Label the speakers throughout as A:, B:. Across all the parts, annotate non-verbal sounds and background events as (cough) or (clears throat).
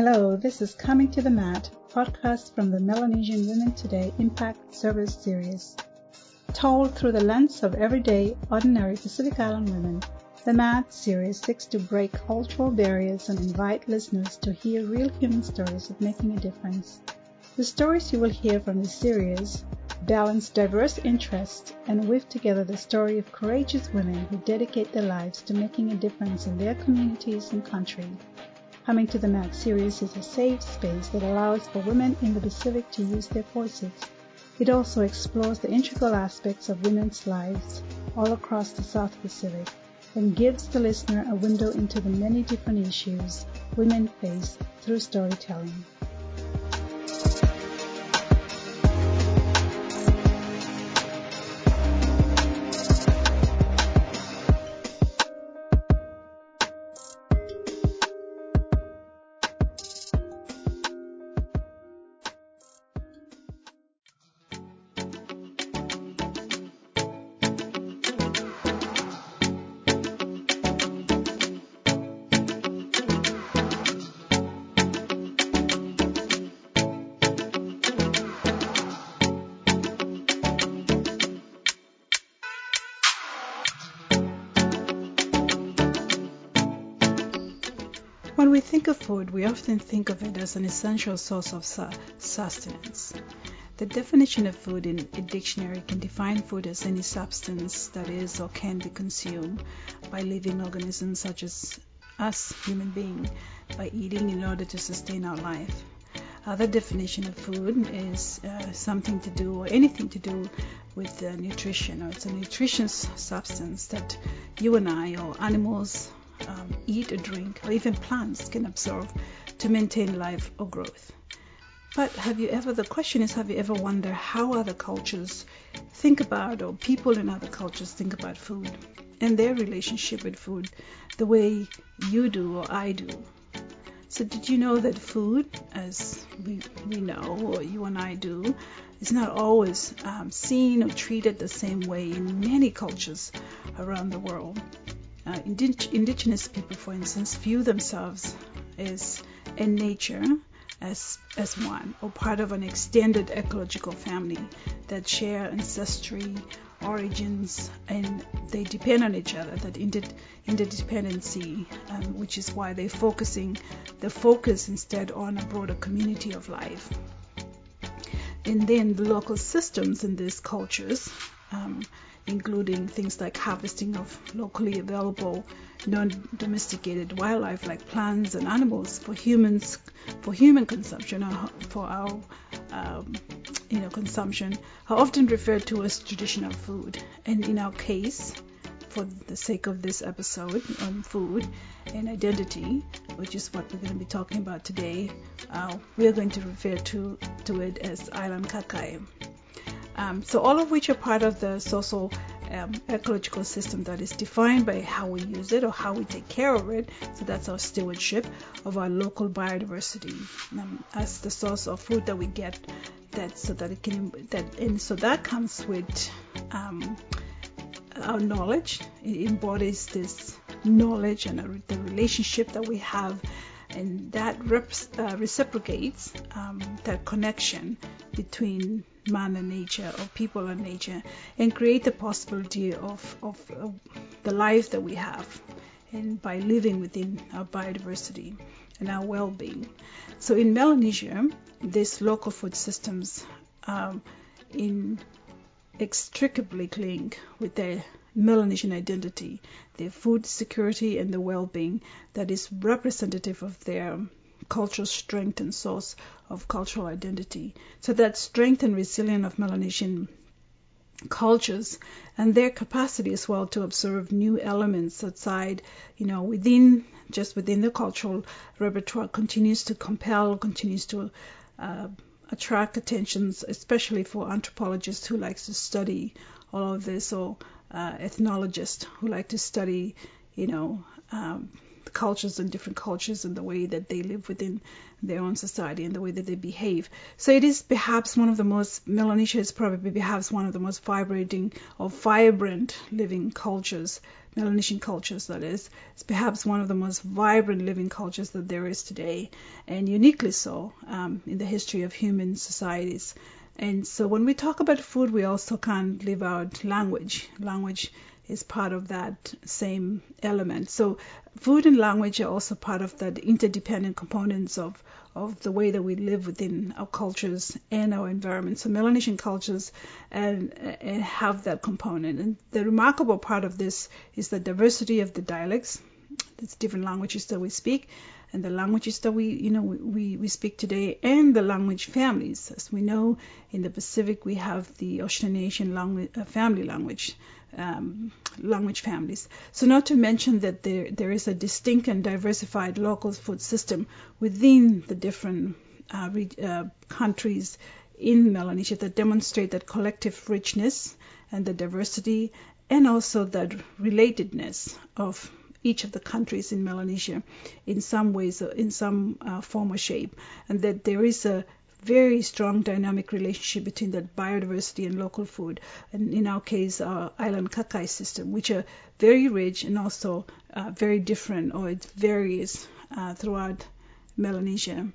A: Hello, this is Coming to the Mat, podcast from the Melanesian Women Today Impact Service Series. Told through the lens of everyday, ordinary Pacific Island women, the MAT series seeks to break cultural barriers and invite listeners to hear real human stories of making a difference. The stories you will hear from this series balance diverse interests and weave together the story of courageous women who dedicate their lives to making a difference in their communities and country. Coming to the Mat series is a safe space that allows for women in the Pacific to use their voices. It also explores the integral aspects of women's lives all across the South Pacific and gives the listener a window into the many different issues women face through storytelling. Food, we often think of it as an essential source of sustenance. The definition of food in a dictionary can define food as any substance that is or can be consumed by living organisms such as us, human beings, by eating in order to sustain our life. Other definition of food is uh, something to do or anything to do with uh, nutrition, or it's a nutritious substance that you and I or animals um, eat or drink, or even plants can absorb to maintain life or growth. But have you ever, the question is, have you ever wondered how other cultures think about, or people in other cultures think about food and their relationship with food the way you do or I do? So, did you know that food, as we, we know, or you and I do, is not always um, seen or treated the same way in many cultures around the world? Uh, indig- indigenous people, for instance, view themselves as in nature as as one or part of an extended ecological family that share ancestry, origins, and they depend on each other. That inter- interdependency, um, which is why they're focusing the focus instead on a broader community of life. And then the local systems in these cultures. Um, including things like harvesting of locally available non-domesticated wildlife like plants and animals for humans for human consumption or for our um, you know consumption are often referred to as traditional food. And in our case for the sake of this episode on food and identity which is what we're going to be talking about today uh, we're going to refer to to it as island kakai um, so all of which are part of the social um, ecological system that is defined by how we use it or how we take care of it. So that's our stewardship of our local biodiversity um, as the source of food that we get. That so that it can that and so that comes with um, our knowledge. It embodies this knowledge and the relationship that we have and that reps, uh, reciprocates um, that connection between man and nature or people and nature and create the possibility of, of, of the life that we have and by living within our biodiversity and our well-being. So in Melanesia, these local food systems um, inextricably link with their Melanesian identity, their food security and the well-being that is representative of their cultural strength and source of cultural identity. So that strength and resilience of Melanesian cultures and their capacity as well to observe new elements outside, you know, within just within the cultural repertoire continues to compel, continues to uh, attract attentions, especially for anthropologists who likes to study all of this, or uh, ethnologists who like to study, you know, um, cultures and different cultures and the way that they live within their own society and the way that they behave. So it is perhaps one of the most, Melanesia is probably perhaps one of the most vibrating or vibrant living cultures, Melanesian cultures, that is. It's perhaps one of the most vibrant living cultures that there is today, and uniquely so um, in the history of human societies. And so when we talk about food, we also can't leave out language. Language is part of that same element. So food and language are also part of that interdependent components of of the way that we live within our cultures and our environment. So Melanesian cultures and, and have that component. And the remarkable part of this is the diversity of the dialects. There's different languages that we speak, and the languages that we you know we, we speak today and the language families as we know in the Pacific we have the Austronesian language uh, family language um, language families. So not to mention that there there is a distinct and diversified local food system within the different uh, re- uh, countries in Melanesia that demonstrate that collective richness and the diversity and also that relatedness of each of the countries in Melanesia in some ways, in some uh, form or shape, and that there is a very strong dynamic relationship between that biodiversity and local food, and in our case, our island kakai system, which are very rich and also uh, very different, or it varies uh, throughout Melanesia.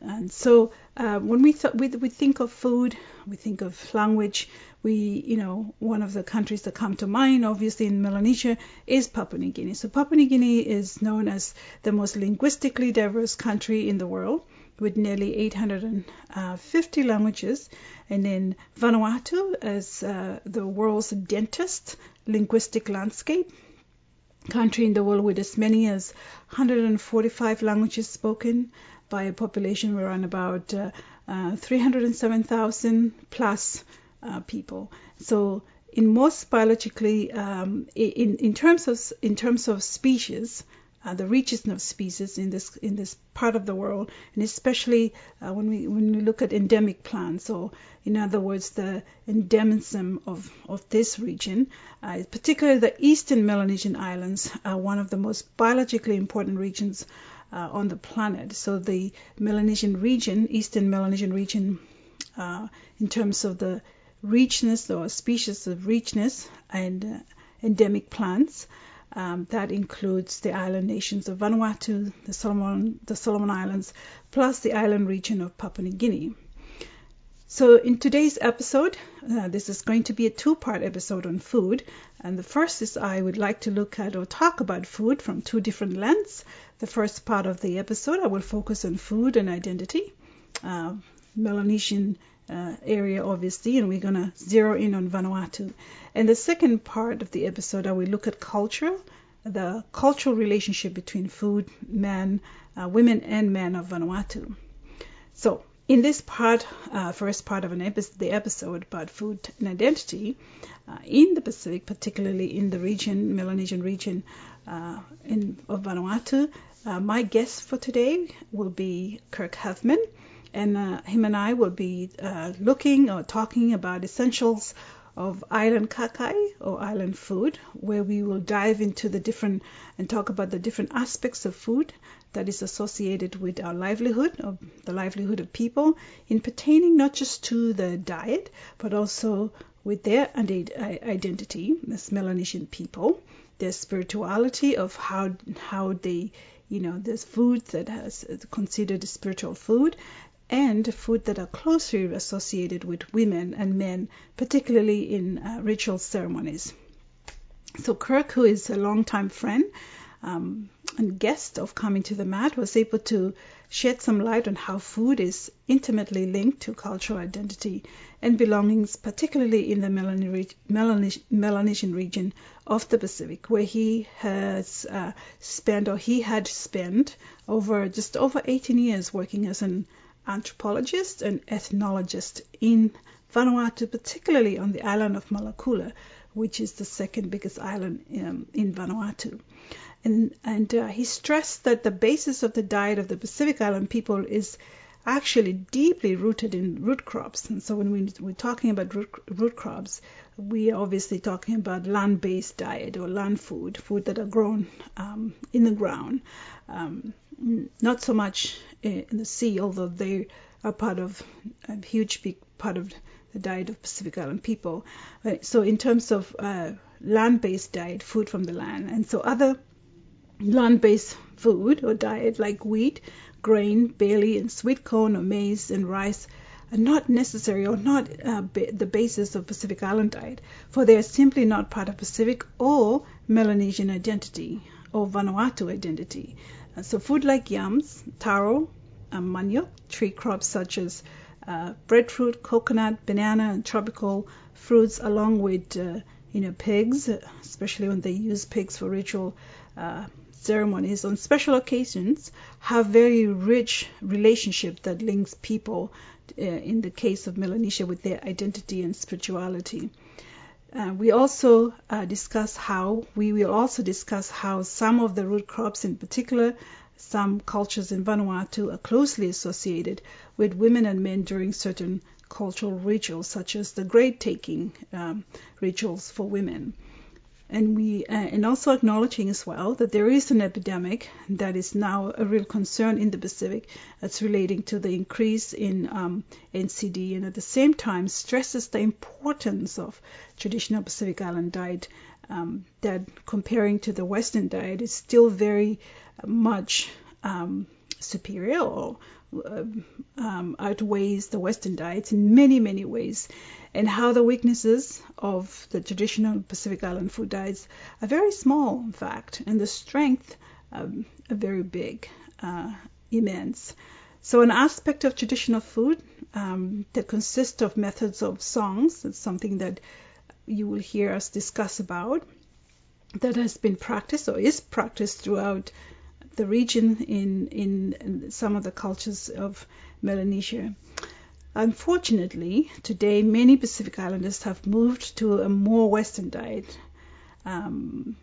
A: And so uh, when we, th- we we think of food, we think of language. We, you know, one of the countries that come to mind, obviously in Melanesia, is Papua New Guinea. So Papua New Guinea is known as the most linguistically diverse country in the world, with nearly 850 languages. And then Vanuatu as uh, the world's dentist linguistic landscape country in the world with as many as 145 languages spoken by a population around about uh, uh, 307,000 plus uh, people. So in most biologically, um, in in terms of in terms of species, uh, the richness of species in this in this part of the world, and especially uh, when we when we look at endemic plants, or in other words, the endemism of of this region, uh, particularly the eastern Melanesian islands, are one of the most biologically important regions uh, on the planet. So the Melanesian region, Eastern Melanesian region, uh, in terms of the richness or species of richness and uh, endemic plants, um, that includes the island nations of Vanuatu, the Solomon, the Solomon Islands, plus the island region of Papua New Guinea. So, in today's episode, uh, this is going to be a two part episode on food. And the first is I would like to look at or talk about food from two different lenses. The first part of the episode, I will focus on food and identity, uh, Melanesian uh, area, obviously, and we're going to zero in on Vanuatu. And the second part of the episode, I will look at culture, the cultural relationship between food, men, uh, women, and men of Vanuatu. So, in this part, uh, first part of the episode about food and identity, uh, in the Pacific, particularly in the region, Melanesian region uh, in, of Vanuatu, uh, my guest for today will be Kirk Huffman, and uh, him and I will be uh, looking or talking about essentials of island kakai or island food, where we will dive into the different and talk about the different aspects of food that is associated with our livelihood, of the livelihood of people, in pertaining not just to the diet, but also with their identity as Melanesian people, their spirituality of how how they, you know, there's food that has considered spiritual food, and food that are closely associated with women and men, particularly in uh, ritual ceremonies. So Kirk, who is a longtime friend um, and guest of Coming to the Mat, was able to shed some light on how food is intimately linked to cultural identity and belongings, particularly in the Melanesian region of the Pacific, where he has uh, spent or he had spent over just over 18 years working as an anthropologist and ethnologist in Vanuatu, particularly on the island of Malakula, which is the second biggest island um, in Vanuatu. And, and uh, he stressed that the basis of the diet of the Pacific Island people is actually deeply rooted in root crops. And so when we, we're talking about root, root crops, we are obviously talking about land-based diet or land food, food that are grown um, in the ground. Um, not so much in the sea, although they are part of a huge big part of the diet of Pacific Island people. So in terms of uh, land-based diet, food from the land. And so other land-based food or diet like wheat, grain, barley, and sweet corn or maize and rice are not necessary or not uh, the basis of Pacific Island diet, for they are simply not part of Pacific or Melanesian identity or Vanuatu identity. So food like yams, taro, uh, manioc, tree crops such as uh, breadfruit, coconut, banana, and tropical fruits, along with uh, you know pigs, especially when they use pigs for ritual uh, ceremonies on special occasions, have very rich relationship that links people uh, in the case of Melanesia with their identity and spirituality. Uh, we also uh, discuss how we will also discuss how some of the root crops, in particular, some cultures in Vanuatu, are closely associated with women and men during certain cultural rituals, such as the grade taking um, rituals for women and we uh, and also acknowledging as well that there is an epidemic that is now a real concern in the Pacific that's relating to the increase in um, NCD and at the same time stresses the importance of traditional Pacific Island diet um, that comparing to the Western diet is still very much um, superior or um, outweighs the Western diets in many, many ways, and how the weaknesses of the traditional Pacific Island food diets are very small, in fact, and the strength um, are very big, uh, immense. So, an aspect of traditional food um, that consists of methods of songs, that's something that you will hear us discuss about, that has been practiced or is practiced throughout the region in, in, some of the cultures of Melanesia. Unfortunately, today many Pacific Islanders have moved to a more Western diet, um,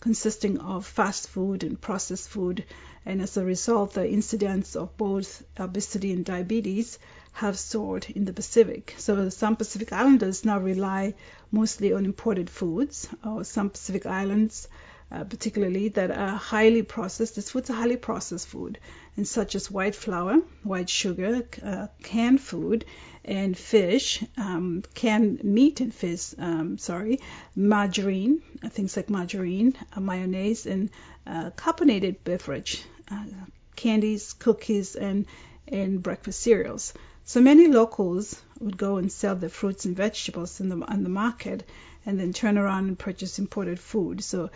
A: consisting of fast food and processed food, and as a result, the incidence of both obesity and diabetes have soared in the Pacific. So some Pacific Islanders now rely mostly on imported foods, or some Pacific Islands uh, particularly that are highly processed. This food's a highly processed food, and such as white flour, white sugar, uh, canned food, and fish, um, canned meat and fish. Um, sorry, margarine, uh, things like margarine, uh, mayonnaise, and carbonated beverage, candies, cookies, and and breakfast cereals. So many locals would go and sell their fruits and vegetables in the on the market, and then turn around and purchase imported food. So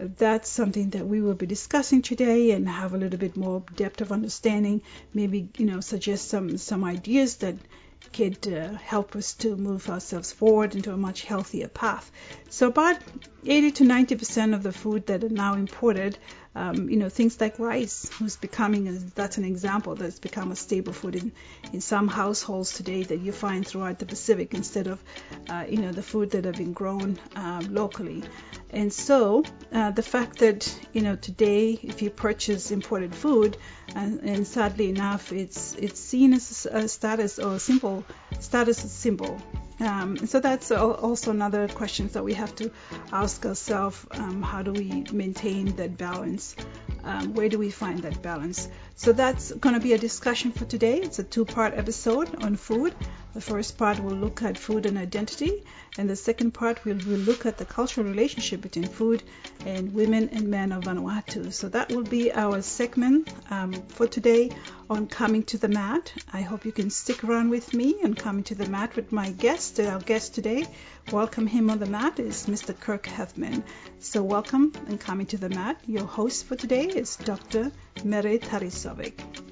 A: that's something that we will be discussing today and have a little bit more depth of understanding. Maybe you know suggest some some ideas that could uh, help us to move ourselves forward into a much healthier path. So about 80 to 90 percent of the food that are now imported, um, you know, things like rice, who's becoming a, that's an example that's become a staple food in, in some households today that you find throughout the Pacific instead of, uh, you know, the food that have been grown uh, locally. And so uh, the fact that you know today, if you purchase imported food, and, and sadly enough, it's it's seen as a status or a simple status symbol. Um, so that's also another question that we have to ask ourselves: um, How do we maintain that balance? Um, where do we find that balance? So that's going to be a discussion for today. It's a two-part episode on food. The first part will look at food and identity, and the second part will, will look at the cultural relationship between food and women and men of Vanuatu. So that will be our segment um, for today on Coming to the Mat. I hope you can stick around with me on Coming to the Mat with my guest. Our guest today, welcome him on the mat, is Mr. Kirk Huffman. So welcome and Coming to the Mat. Your host for today is Dr. Mere Tarisovic.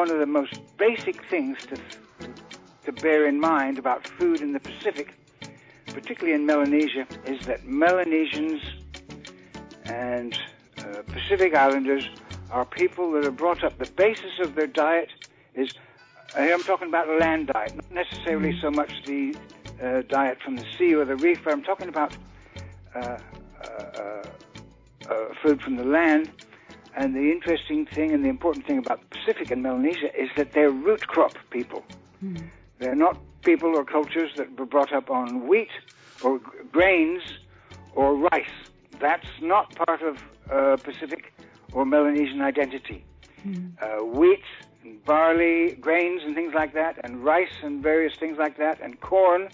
B: One of the most basic things to, to bear in mind about food in the Pacific, particularly in Melanesia, is that Melanesians and uh, Pacific Islanders are people that are brought up. The basis of their diet is, uh, here I'm talking about land diet, not necessarily so much the uh, diet from the sea or the reef, but I'm talking about uh, uh uh, uh, food from the land. And the interesting thing and the important thing about the Pacific and Melanesia is that they're root crop people. Mm. They're not people or cultures that were brought up on wheat or grains or rice. That's not part of uh, Pacific or Melanesian identity. Mm. Uh, wheat, and barley, grains, and things like that, and rice and various things like that, and corn,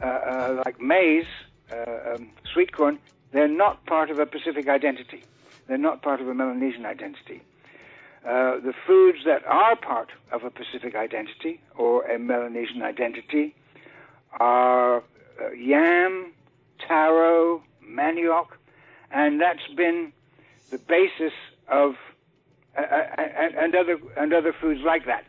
B: uh, uh like maize, uh, um, sweet corn, they're not part of a Pacific identity. They're not part of a Melanesian identity. Uh, the foods that are part of a Pacific identity or a Melanesian identity are uh, yam, taro, manioc, and that's been the basis of uh, uh and, and, other and other foods like that.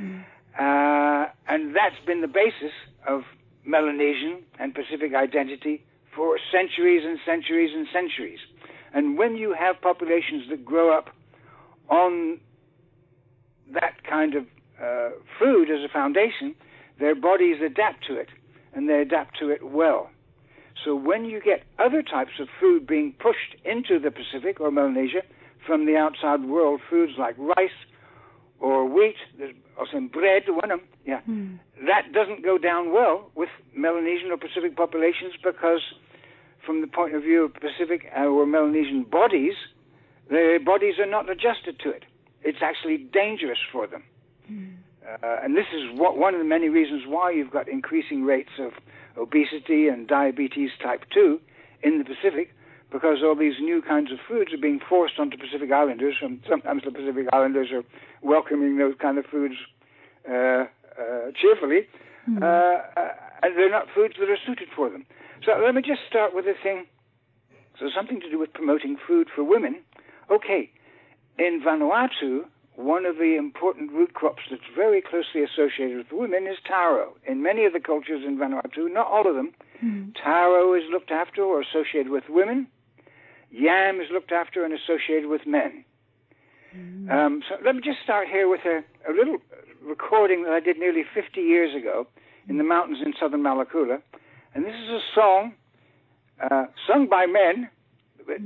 B: Mm. mm. Uh, and that's been the basis of Melanesian and Pacific identity for centuries and centuries and centuries. And when you have populations that grow up on that kind of uh, food as a foundation, their bodies adapt to it, and they adapt to it well. So when you get other types of food being pushed into the Pacific or Melanesia from the outside world, foods like rice or wheat, or some bread, one of them, yeah, mm. that doesn't go down well with Melanesian or Pacific populations because from the point of view of Pacific or Melanesian bodies, their bodies are not adjusted to it. It's actually dangerous for them. Mm. Uh, and this is what, one of the many reasons why you've got increasing rates of obesity and diabetes type 2 in the Pacific, because all these new kinds of foods are being forced onto Pacific Islanders, and sometimes the Pacific Islanders are welcoming those kind of foods uh, uh, cheerfully, mm. and they're not foods that are suited for them. So let me just start with a thing. So something to do with promoting food for women. Okay, in Vanuatu, one of the important root crops that's very closely associated with women is taro. In many of the cultures in Vanuatu, not all of them, mm. taro is looked after or associated with women. Yam is looked after and associated with men. Mm. Um, so let me just start here with a, a, little recording that I did nearly 50 years ago in the mountains in southern Malekula. And this is a song uh, sung by men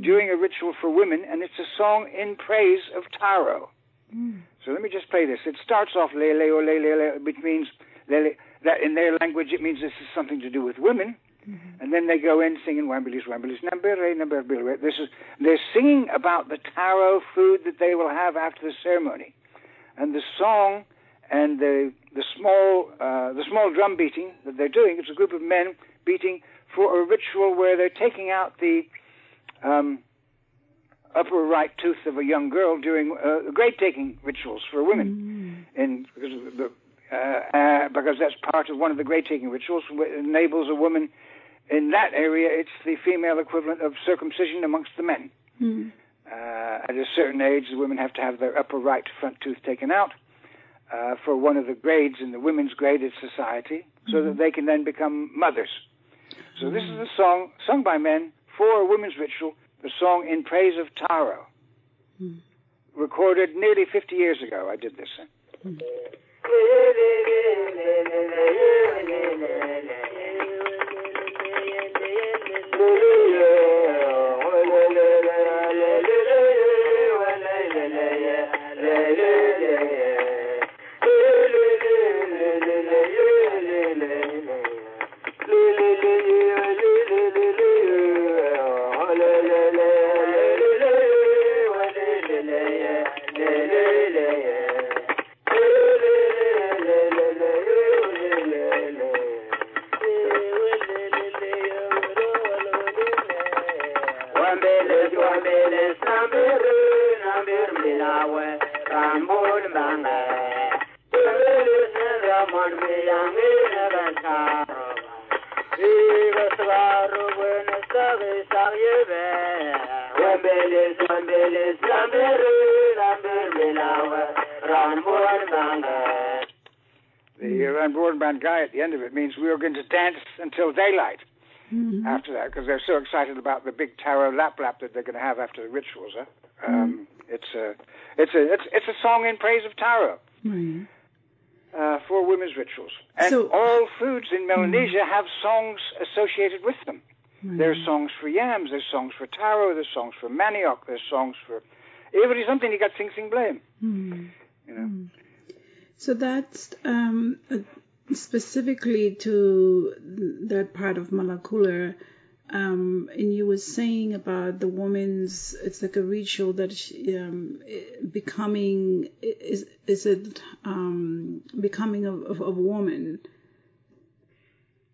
B: during a ritual for women, and it's a song in praise of taro. Mm. So let me just play this. It starts off lele or lele, lele which means lele, that in their language it means this is something to do with women. Mm-hmm. And then they go in singing Wambilis, Wambilis, Nambere, Nambere, This is they're singing about the taro food that they will have after the ceremony, and the song and the the small uh, the small drum beating that they're doing. It's a group of men beating for a ritual where they're taking out the um, upper right tooth of a young girl during uh, grade taking rituals for women, mm. and because the, uh, uh, because that's part of one of the grade taking rituals, which enables a woman in that area. It's the female equivalent of circumcision amongst the men. Mm. at a certain age, the women have to have their upper right front tooth taken out. Uh, for one of the grades in the women's graded society, so mm-hmm. that they can then become mothers. So this is a song sung by men for a women's ritual the song In Praise of Taro, mm. recorded nearly 50 years ago. I did this. Mm. Guy at the end of it means we are going to dance until daylight mm-hmm. after that because they're so excited about the big taro lap lap that they're going to have after the rituals. Huh? Um, mm-hmm. It's a it's a it's it's a song in praise of taro. Mm-hmm. uh, for women's rituals. And
A: So-
B: all foods in Melanesia have songs associated with them.
A: Right.
B: There's songs for yams, there's songs for taro, there's songs for manioc, there's songs for every something you got sing sing blame.
A: Hmm.
B: You know.
A: So that's um, specifically to that part of Malakula. Um, and you were saying about the woman's, it's like a ritual that she, um, becoming, is, is it um, becoming of, of, of a woman?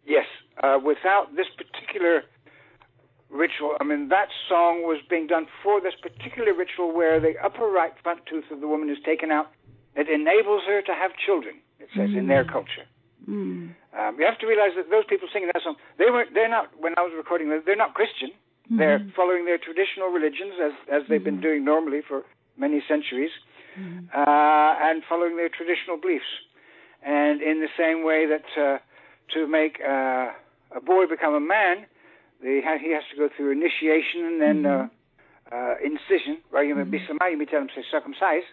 B: Yes, uh, without this particular ritual, I mean, that song was being done for this particular ritual where the upper right front tooth of the woman is taken out. It enables her to have children, it says, in their culture.
A: Mm.
B: Um, you have to realize that those people singing that song, they weren't, they're not, when I was recording they're not Christian. They're following their traditional religions as, as they've been doing normally for many centuries, uh, and following their traditional beliefs. And in the same way that uh, to make uh, a boy become a man, they ha- he has to go through initiation and then uh, uh, incision, right? You may be you may tell him to circumcise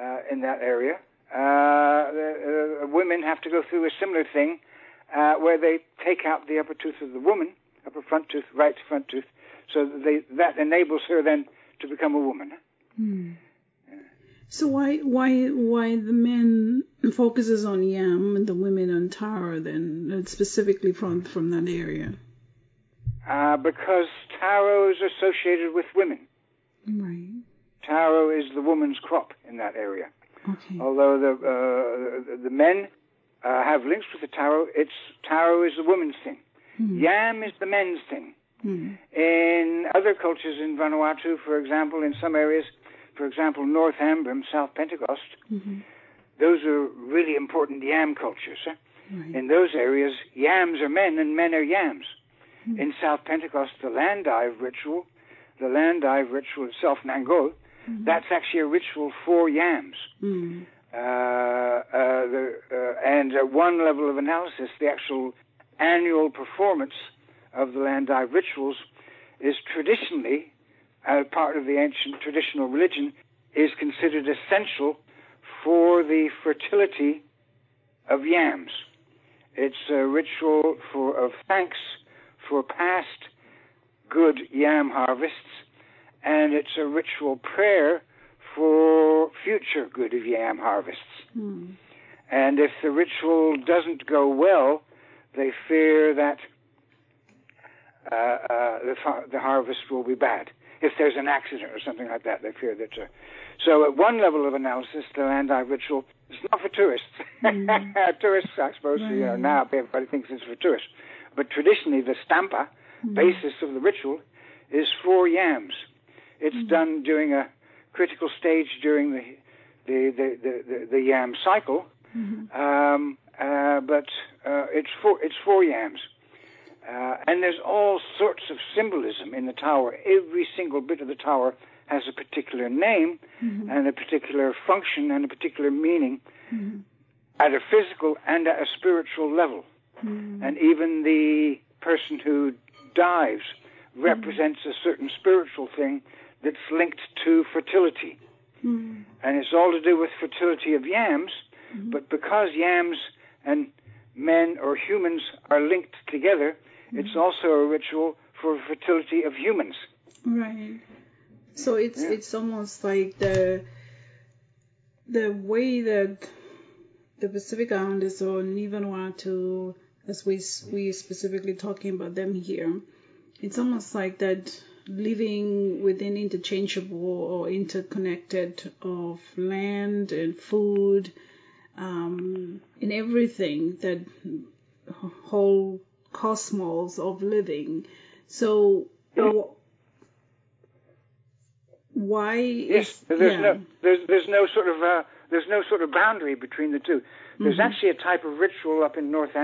B: uh, in that area. Uh, the, uh, women have to go through a similar thing uh, where they take out the upper tooth of the woman, upper front tooth, right front tooth, so that, they, that enables her then to become a woman.
A: So why why why the men focuses on yam and the women on taro then specifically from from that area?
B: Uh, because taro is associated with women.
A: Right.
B: Taro is the woman's crop in that area.
A: Okay.
B: Although the uh, the- men uh, have links with the taro, it's taro is the woman's thing. Yam is the men's thing.
A: Hmm.
B: In other cultures in Vanuatu, for example, in some areas, for example, North Ambrim, South Pentecost,
A: Mhm.
B: those are really important yam cultures. Huh?
A: Right.
B: In those areas, yams are men and men are yams. In South Pentecost, the land dive ritual, the land dive ritual itself, Nangol, that's actually a ritual for yams.
A: Mm.
B: Uh, uh, the, uh, and at one level of analysis, the actual annual performance of the land dive rituals is traditionally, uh, part of the ancient traditional religion, is considered essential for the fertility of yams. It's a ritual for of thanks for past good yam harvests, and it's a ritual prayer for future good of yam harvests.
A: Mm.
B: And if the ritual doesn't go well, they fear that uh, uh, the, fa- the harvest will be bad. If there's an accident or something like that, they fear that. Uh, so, at one level of analysis, the land dive ritual is not for tourists. (laughs) tourists, I suppose, you know, now everybody thinks it's for tourists. But traditionally, the stampa, basis of the ritual, is four yams. It's done during a critical stage during the the the, the, the, the yam cycle, um, uh, but uh, it's four it's for yams. Uh, and there's all sorts of symbolism in the tower. Every single bit of the tower has a particular name and a particular function and a particular meaning at a physical and at a spiritual level. Hmm. And even the person who dives hmm. represents a certain spiritual thing that's linked to fertility.
A: Mm.
B: And it's all to do with fertility of yams, hmm. but because yams and men or humans are linked together, it's also a ritual for fertility of humans.
A: Right. So it's it's almost like the the way that the Pacific Islanders or Vanuatu, as we we specifically talking about them here, it's almost like that living within interchangeable or interconnected of land and food, um, in everything that whole cosmos of living. So. wh- why
B: Yes,
A: is
B: there's
A: yeah.
B: no there's there's no sort of uh, there's no sort of boundary between the two. There's actually a type of ritual up in North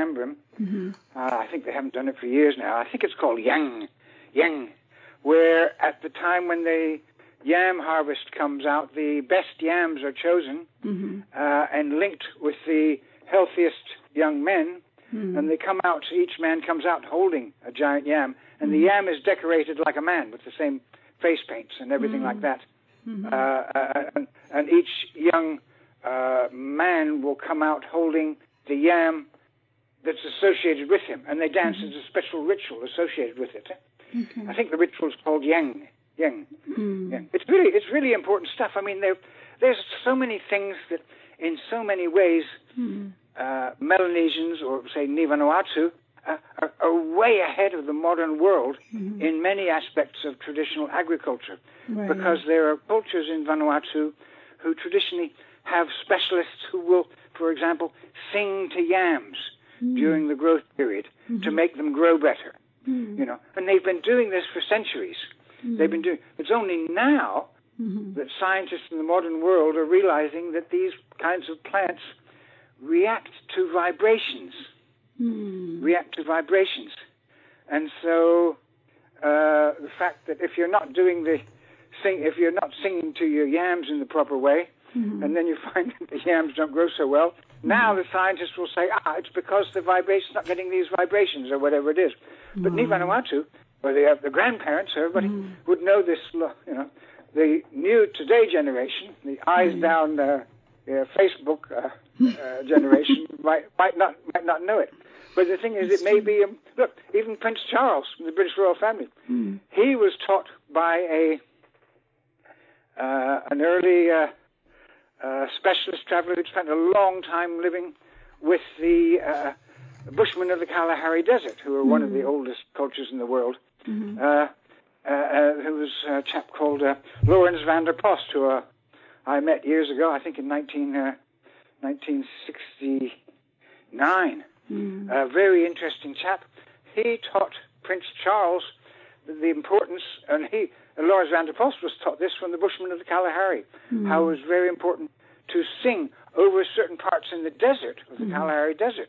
B: Ambrim. Uh, I think they haven't done it for years now. I think it's called yang, yang, where at the time when the yam harvest comes out, the best yams are chosen
A: Mhm.
B: uh, and linked with the healthiest young men, and they come out. Each man comes out holding a giant yam, and the yam is decorated like a man with the same face paints and everything like that. Uh, uh, and, and each young uh, man will come out holding the yam that's associated with him, and they dance
A: Mm-hmm.
B: as a special ritual associated with it.
A: Okay.
B: I think the ritual is called yang. Yang.
A: Mm.
B: Yeah. It's really it's really important stuff. I mean, there there's so many things that, in so many ways,
A: Mm.
B: uh, Melanesians or say Ni Vanuatu uh, are, are way ahead of the modern world
A: Mhm.
B: in many aspects of traditional agriculture
A: Right.
B: because there are cultures in Vanuatu who traditionally have specialists who will, for example, sing to yams
A: Mm.
B: during the growth period to make them grow better.
A: Mm.
B: You know, and they've been doing this for centuries.
A: Mm.
B: They've been doing. It's only now
A: Mhm.
B: that scientists in the modern world are realizing that these kinds of plants react to vibrations,
A: Mm.
B: react to vibrations. And so uh, the fact that if you're not doing the sing, if you're not singing to your yams in the proper way,
A: Mhm.
B: and then you (laughs) find that the yams don't grow so well, now the scientists will say, ah, it's because the vibration's not getting these vibrations or whatever it is. But Ni Vanuatu, or the, the grandparents, everybody
A: Mhm.
B: would know this, you know. The new today generation, the eyes down uh, uh, Facebook uh, uh, (laughs) generation, might, might not might not know it. But the thing is, it may be. Um, look, even Prince Charles from the British royal family,
A: Mm.
B: he was taught by a uh, an early uh, uh, specialist traveler who'd spent a long time living with the uh, Bushmen of the Kalahari Desert, who are one of the oldest cultures in the world.
A: Mhm.
B: Uh, uh, uh, who was a chap called uh, Laurens van der Post, who uh, I met years ago, I think in 19, uh, 1969.
A: Mm.
B: A very interesting chap. He taught Prince Charles the, the importance, and he, and Laurens van der Post was taught this from the Bushmen of the Kalahari, how it was very important to sing over certain parts in the desert of the Kalahari Desert,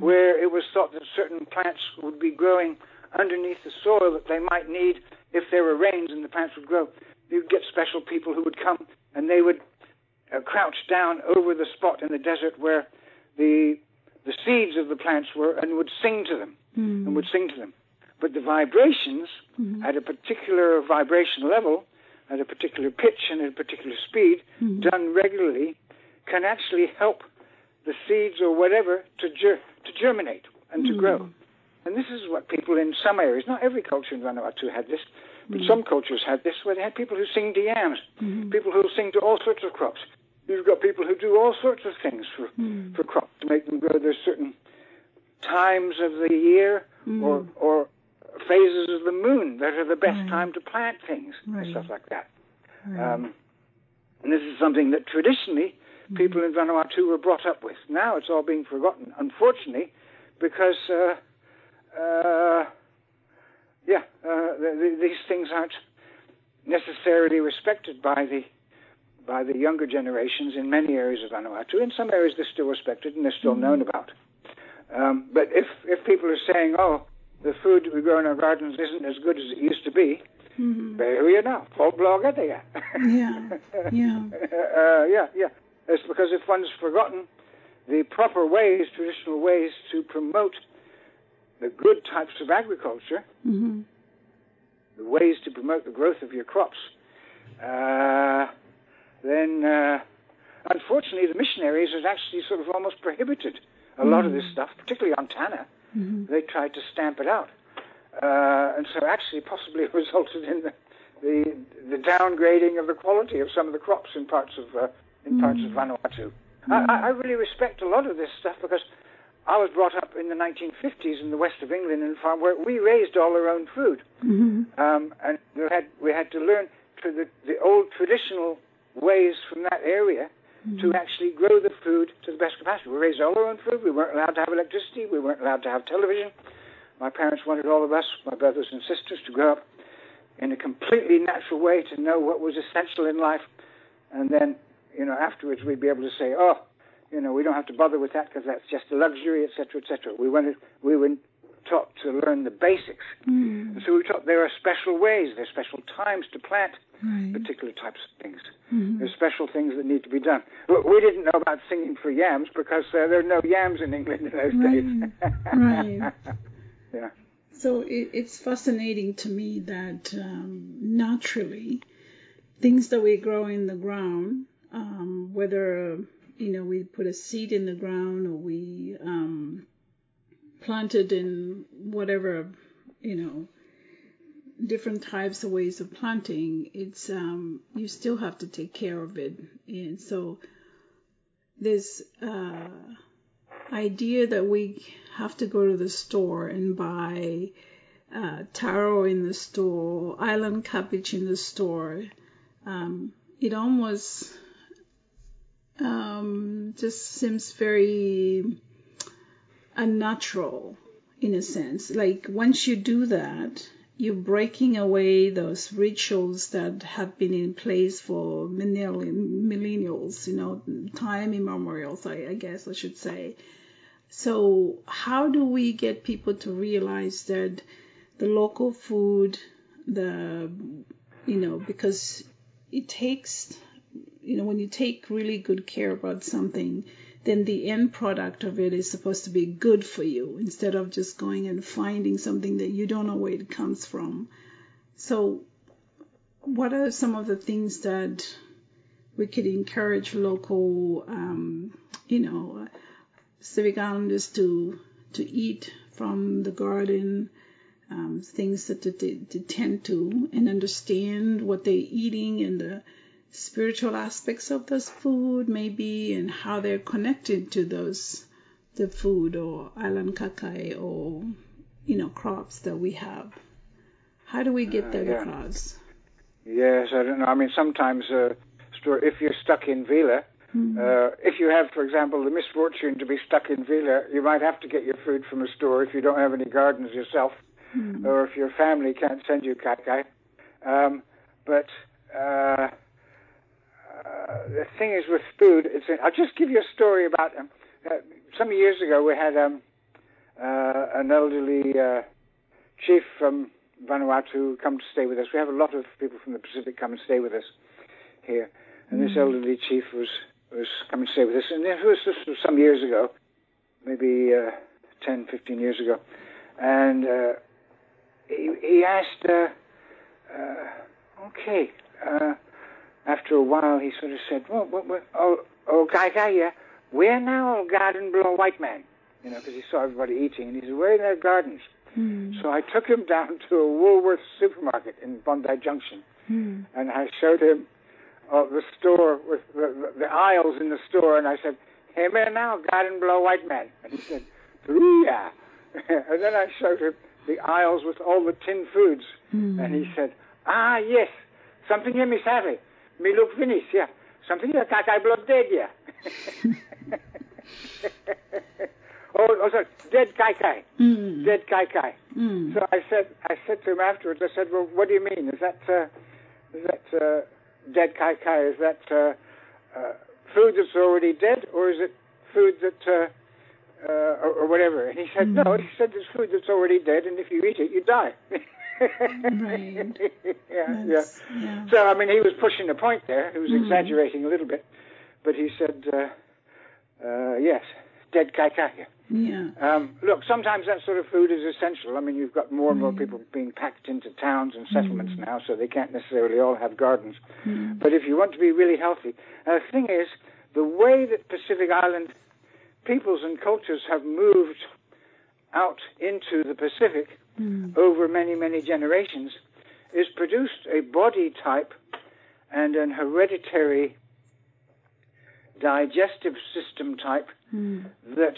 B: where it was thought that certain plants would be growing underneath the soil that they might need if there were rains and the plants would grow. You'd get special people who would come and they would uh, crouch down over the spot in the desert where the the seeds of the plants were and would sing to them
A: Mm.
B: and would sing to them. But the vibrations
A: Mhm.
B: at a particular vibration level, at a particular pitch and at a particular speed,
A: Mhm.
B: done regularly, can actually help the seeds or whatever to ger- to germinate and to grow. And this is what people in some areas, not every culture in Vanuatu had this, but
A: Mm.
B: some cultures had this, where they had people who sing to yams,
A: Mhm.
B: people who sing to all sorts of crops. You've got people who do all sorts of things for,
A: Mm.
B: for crops to make them grow. There's certain times of the year
A: Mm.
B: or or phases of the moon that are the best
A: Right.
B: time to plant things
A: Right.
B: and stuff like that.
A: Right.
B: Um, and this is something that traditionally people in Vanuatu were brought up with. Now it's all being forgotten, unfortunately, because uh, uh, yeah, uh, th- th- these things aren't necessarily respected by the by the younger generations in many areas of Vanuatu. In some areas, they're still respected and they're still known about. Um, but if if people are saying, "Oh, the food that we grow in our gardens isn't as good as it used to be,"
A: Mhm.
B: there you know, folk blogger there.
A: Yeah, (laughs) yeah.
B: uh, yeah, yeah. It's because if one's forgotten the proper ways, traditional ways to promote the good types of agriculture,
A: hmm
B: the ways to promote the growth of your crops, uh, then uh, unfortunately the missionaries had actually sort of almost prohibited a lot of this stuff, particularly on Tanna.
A: Hmm
B: They tried to stamp it out. Uh, and so actually possibly (laughs) resulted in the, the, the downgrading of the quality of some of the crops in parts of, uh, in parts of Vanuatu. I, I I really respect a lot of this stuff because I was brought up in the 1950s in the west of England in a farm where we raised all our own food.
A: hmm
B: Um, and we had, we had to learn to the, the old traditional ways from that area to actually grow the food to the best capacity. We raised all our own food. We weren't allowed to have electricity. We weren't allowed to have television. My parents wanted all of us, my brothers and sisters, to grow up in a completely natural way to know what was essential in life. And then, you know, afterwards we'd be able to say, oh, you know, we don't have to bother with that because that's just a luxury, etc., etc. We wanted, we were taught to learn the basics.
A: mm
B: And so we were taught there are special ways, there are special times to plant
A: Right.
B: particular types of things.
A: Mhm.
B: There's special things that need to be done. Look, we didn't know about singing for yams because uh, there are no yams in England in those days. (laughs)
A: Right.
B: yeah.
A: So it, it's fascinating to me that um, naturally, things that we grow in the ground, um, whether you know, we put a seed in the ground or we um, planted in whatever, you know, different types of ways of planting, it's um, you still have to take care of it. And so this uh, idea that we have to go to the store and buy uh, taro in the store, island cabbage in the store, um, it almost um, just seems very unnatural in a sense. Like once you do that, you're breaking away those rituals that have been in place for millennials, you know, time immemorial, I, I guess I should say. So how do we get people to realize that the local food, the, you know, because it takes, you know, when you take really good care about something, then the end product of it is supposed to be good for you instead of just going and finding something that you don't know where it comes from. So, what are some of the things that we could encourage local, um, you know, civic islanders to to eat from the garden, um, things that they, they tend to and understand what they're eating and the spiritual aspects of this food maybe and how they're connected to those the food or island kakai or you know crops that we have how do we get uh, that yeah. across
B: yes i don't know i mean sometimes uh, if you're stuck in vila mm-hmm. uh, if you have, for example, the misfortune to be stuck in Vila, you might have to get your food from a store if you don't have any gardens yourself, mm-hmm. or if your family can't send you kakai. Um, but uh, the thing is with food, it's, I'll just give you a story about um, uh, some years ago we had um, uh, an elderly uh, chief from Vanuatu come to stay with us. We have a lot of people from the Pacific come and stay with us here, and this elderly chief was was coming to stay with us, and this was, this was some years ago, maybe uh, 10, 15 years ago, and uh, he, he asked, uh, uh, okay. Uh, after a while, he sort of said, well, well, well oh, oh, guy, guy, yeah, where now, old garden below white man? You know, because he saw everybody eating, and he said, where are their gardens? Mm. So I took him down (laughs) to a Woolworth supermarket in Bondi Junction, mm. and I showed him uh, the store with the, the, the, aisles in the store, and I said, "Hey man, now garden below white man," and he said, "Yeah," (laughs) and then I showed him the aisles with all the tin foods, mm. and he said, "Ah yes, something here, Miss Harry." Me look finish, yeah. Something like that, I blood dead, yeah. (laughs) oh, oh, sorry, dead kai kai. Mm. Dead kai kai. Mm. So I said, I said to him afterwards, I said, well, what do you mean? Is that, uh, is that uh, dead kai kai? Is that uh, uh, food that's already dead, or is it food that, uh, uh, or, or, whatever? And he said, mm. no. He said, it's food that's already dead, and if you eat it, you die. (laughs)
A: right. (laughs)
B: yeah, yeah, yeah. So I mean, he was pushing the point there. He was mm. exaggerating a little bit, but he said, uh, uh, "Yes, dead kaikaka."
A: Yeah.
B: Um, look, sometimes that sort of food is essential. I mean, you've got more and more mm. people being packed into towns and settlements mm. now, so they can't necessarily all have gardens. Mm. But if you want to be really healthy, uh, the thing is, the way that Pacific Island peoples and cultures have moved out into the Pacific mm. over many, many generations, is produced a body type and an hereditary digestive system type mm. that,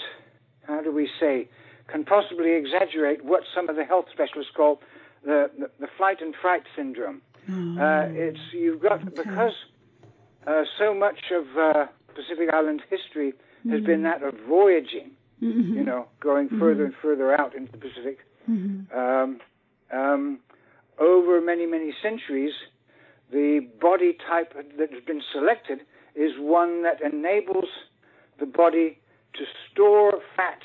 B: how do we say, can possibly exaggerate what some of the health specialists call the, the, the flight and fright syndrome. Oh. Uh, it's you've got okay. because uh, so much of uh, Pacific Island history has mm. been that of voyaging. Mm-hmm. You know, going further mm-hmm. and further out into the Pacific. Mm-hmm. Um, um, over many, many centuries, the body type that has been selected is one that enables the body to store fats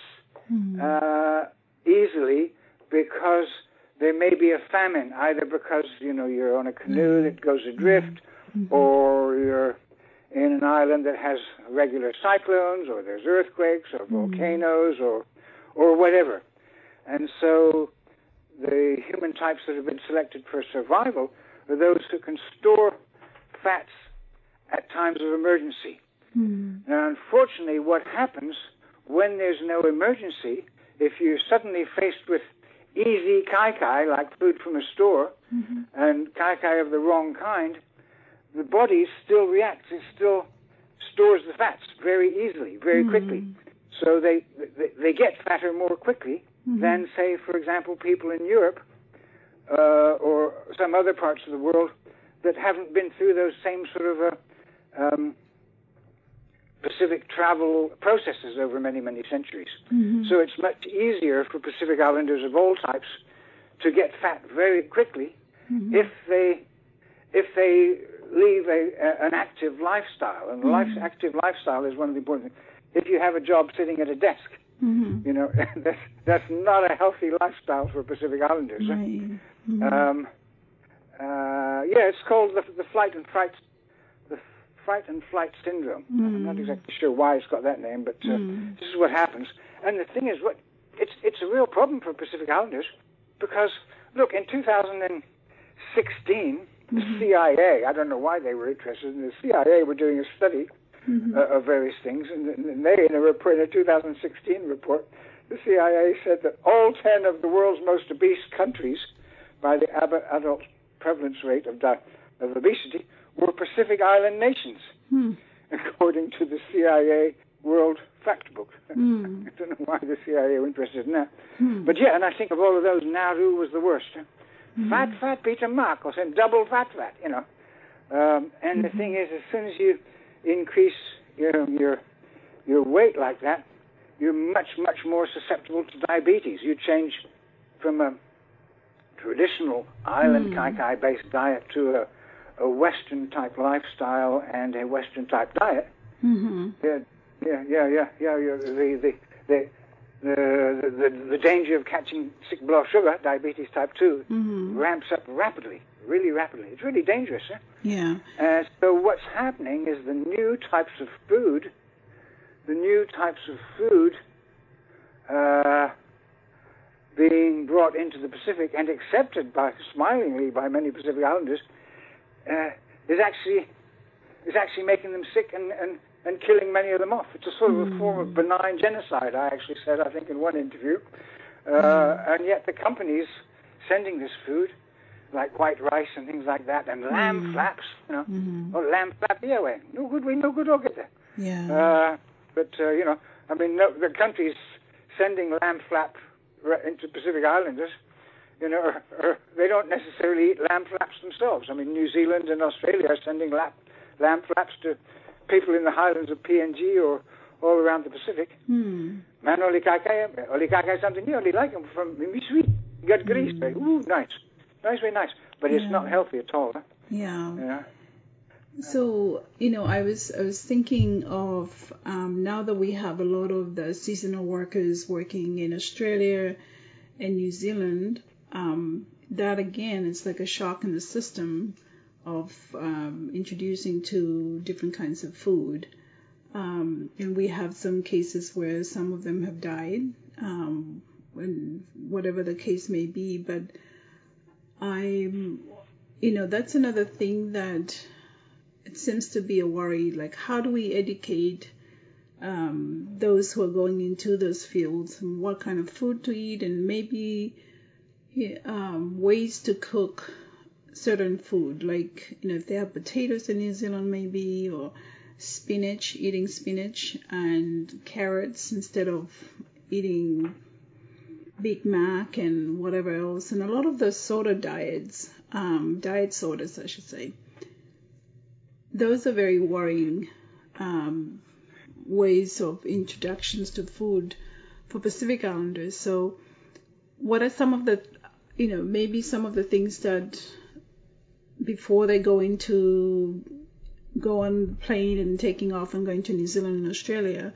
B: mm-hmm. uh, easily because there may be a famine, either because you know you're on a canoe mm-hmm. that goes adrift, mm-hmm. or you're in an island that has regular cyclones, or there's earthquakes, or mm-hmm. volcanoes, or or whatever. And so the human types that have been selected for survival are those who can store fats at times of emergency.
A: Mm.
B: Now, unfortunately, what happens when there's no emergency, if you're suddenly faced with easy kai kai, like food from a store,
A: Mm-hmm.
B: and kai kai of the wrong kind, the body still reacts. It still stores the fats very easily, very quickly. So they, they they get fatter more quickly than, say, for example, people in Europe uh, or some other parts of the world that haven't been through those same sort of uh, um, Pacific travel processes over many, many centuries.
A: Mm-hmm.
B: So it's much easier for Pacific Islanders of all types to get fat very quickly
A: Mm-hmm.
B: if they if they leave a, a, an active lifestyle. And life, active lifestyle is one of the important things. If you have a job sitting at a desk,
A: Mm-hmm.
B: you know (laughs) that's that's not a healthy lifestyle for Pacific Islanders.
A: Right. Mm-hmm.
B: Um, uh, yeah, it's called the, the flight and fright, the fright and flight syndrome. I'm not exactly sure why it's got that name, but uh, this is what happens. And the thing is, what it's it's a real problem for Pacific Islanders because look, in 2016, the CIA, I don't know why they were interested, in the CIA were doing a study uh, of various things, and, and they, in a report, in a 2016 report, the CIA said that all 10 of the world's most obese countries, by the ab- adult prevalence rate of, di- of obesity, were Pacific Island nations,
A: Hmm.
B: according to the CIA World Factbook. (laughs)
A: Hmm.
B: I don't know why the CIA were interested in that.
A: Hmm.
B: But yeah, and I think of all of those, Nauru was the worst. huh? Fat, fat, Peter Marcos, and double fat, fat, you know. Um, and the thing is, as soon as you increase your, your, your weight like that, you're much, much more susceptible to diabetes. You change from a traditional island kai kai based diet to a, a Western type lifestyle and a Western type diet.
A: Mm-hmm.
B: Yeah, yeah, yeah, yeah, yeah. yeah the, the, the, the, the, the danger of catching sick blood sugar, diabetes type 2,
A: Mm-hmm.
B: ramps up rapidly, really rapidly. It's really dangerous. Huh?
A: Yeah.
B: Uh, so what's happening is the new types of food, the new types of food uh, being brought into the Pacific and accepted by smilingly by many Pacific Islanders uh, is actually is actually making them sick and, and, and killing many of them off. It's a sort of a form of benign genocide. I actually said I think in one interview, uh, and yet the companies sending this food like white rice and things like that, and lamb flaps, you know,
A: Mm-hmm.
B: or lamb flap yeah, way. No good, we no good, there.
A: Yeah.
B: Uh, but uh, you know, I mean, no, the countries sending lamb flap into Pacific Islanders, you know, are, they don't necessarily eat lamb flaps themselves. I mean, New Zealand and Australia are sending lap, lamb flaps to people in the highlands of PNG or all around the Pacific.
A: Hmm.
B: Man, oli kakai, oli kakai something new, them from sweet, got grease, very, ooh, nice, nice, very nice. But it's not healthy at all. Huh?
A: Yeah.
B: Yeah.
A: So you know, I was I was thinking of um, now that we have a lot of the seasonal workers working in Australia and New Zealand. Um, that again is like a shock in the system of um, introducing to different kinds of food. Um, and we have some cases where some of them have died, um, and whatever the case may be. But I'm, you know, that's another thing that it seems to be a worry. Like, how do we educate um, those who are going into those fields and what kind of food to eat and maybe um, ways to cook certain food? Like, you know, if they have potatoes in New Zealand, maybe, or spinach, eating spinach and carrots instead of eating Big Mac and whatever else, and a lot of the soda diets, um, diet sodas, I should say, those are very worrying um, ways of introductions to food for Pacific Islanders. So, what are some of the, you know, maybe some of the things that before they go into go on plane and taking off and going to New Zealand and Australia,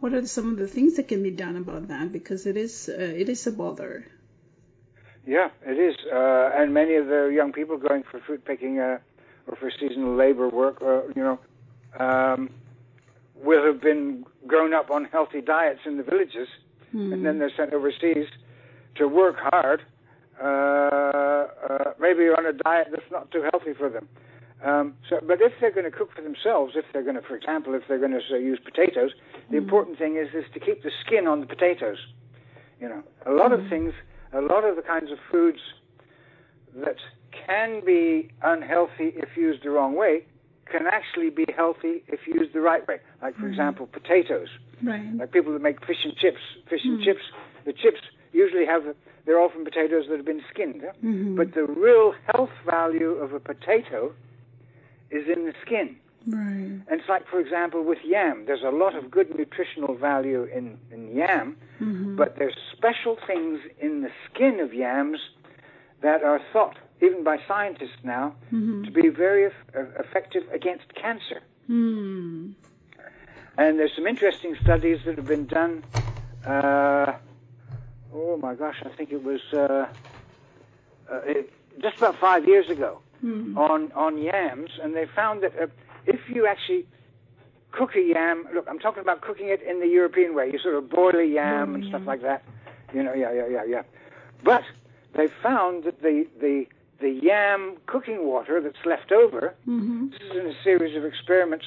A: what are some of the things that can be done about that? Because it is uh, it is a bother.
B: Yeah, it is. Uh, and many of the young people going for fruit picking uh, or for seasonal labor work, uh, you know, um, will have been grown up on healthy diets in the villages, and then they're sent overseas to work hard, uh, uh, maybe on a diet that's not too healthy for them. Um, so, but if they're going to cook for themselves, if they're going to, for example, if they're going to say, use potatoes, the important thing is is to keep the skin on the potatoes. You know, a lot of things, a lot of the kinds of foods that can be unhealthy if used the wrong way can actually be healthy if used the right way. Like, for example, potatoes.
A: Right.
B: Like people that make fish and chips. Fish and chips, the chips usually have, they're often potatoes that have been skinned. huh? But the real health value of a potato is in the skin.
A: Right.
B: And it's like, for example, with yam. There's a lot of good nutritional value in, in yam, but there's special things in the skin of yams that are thought, even by scientists now, to be very eff- effective against cancer.
A: Hmm.
B: And there's some interesting studies that have been done. Uh, oh my gosh, I think it was uh, uh, it, just about five years ago on on yams, and they found that uh, if you actually cook a yam, look, I'm talking about cooking it in the European way. You sort of boil a yam and stuff like that. You know, yeah, yeah, yeah, yeah. But they found that the the the yam cooking water that's left over. This is in a series of experiments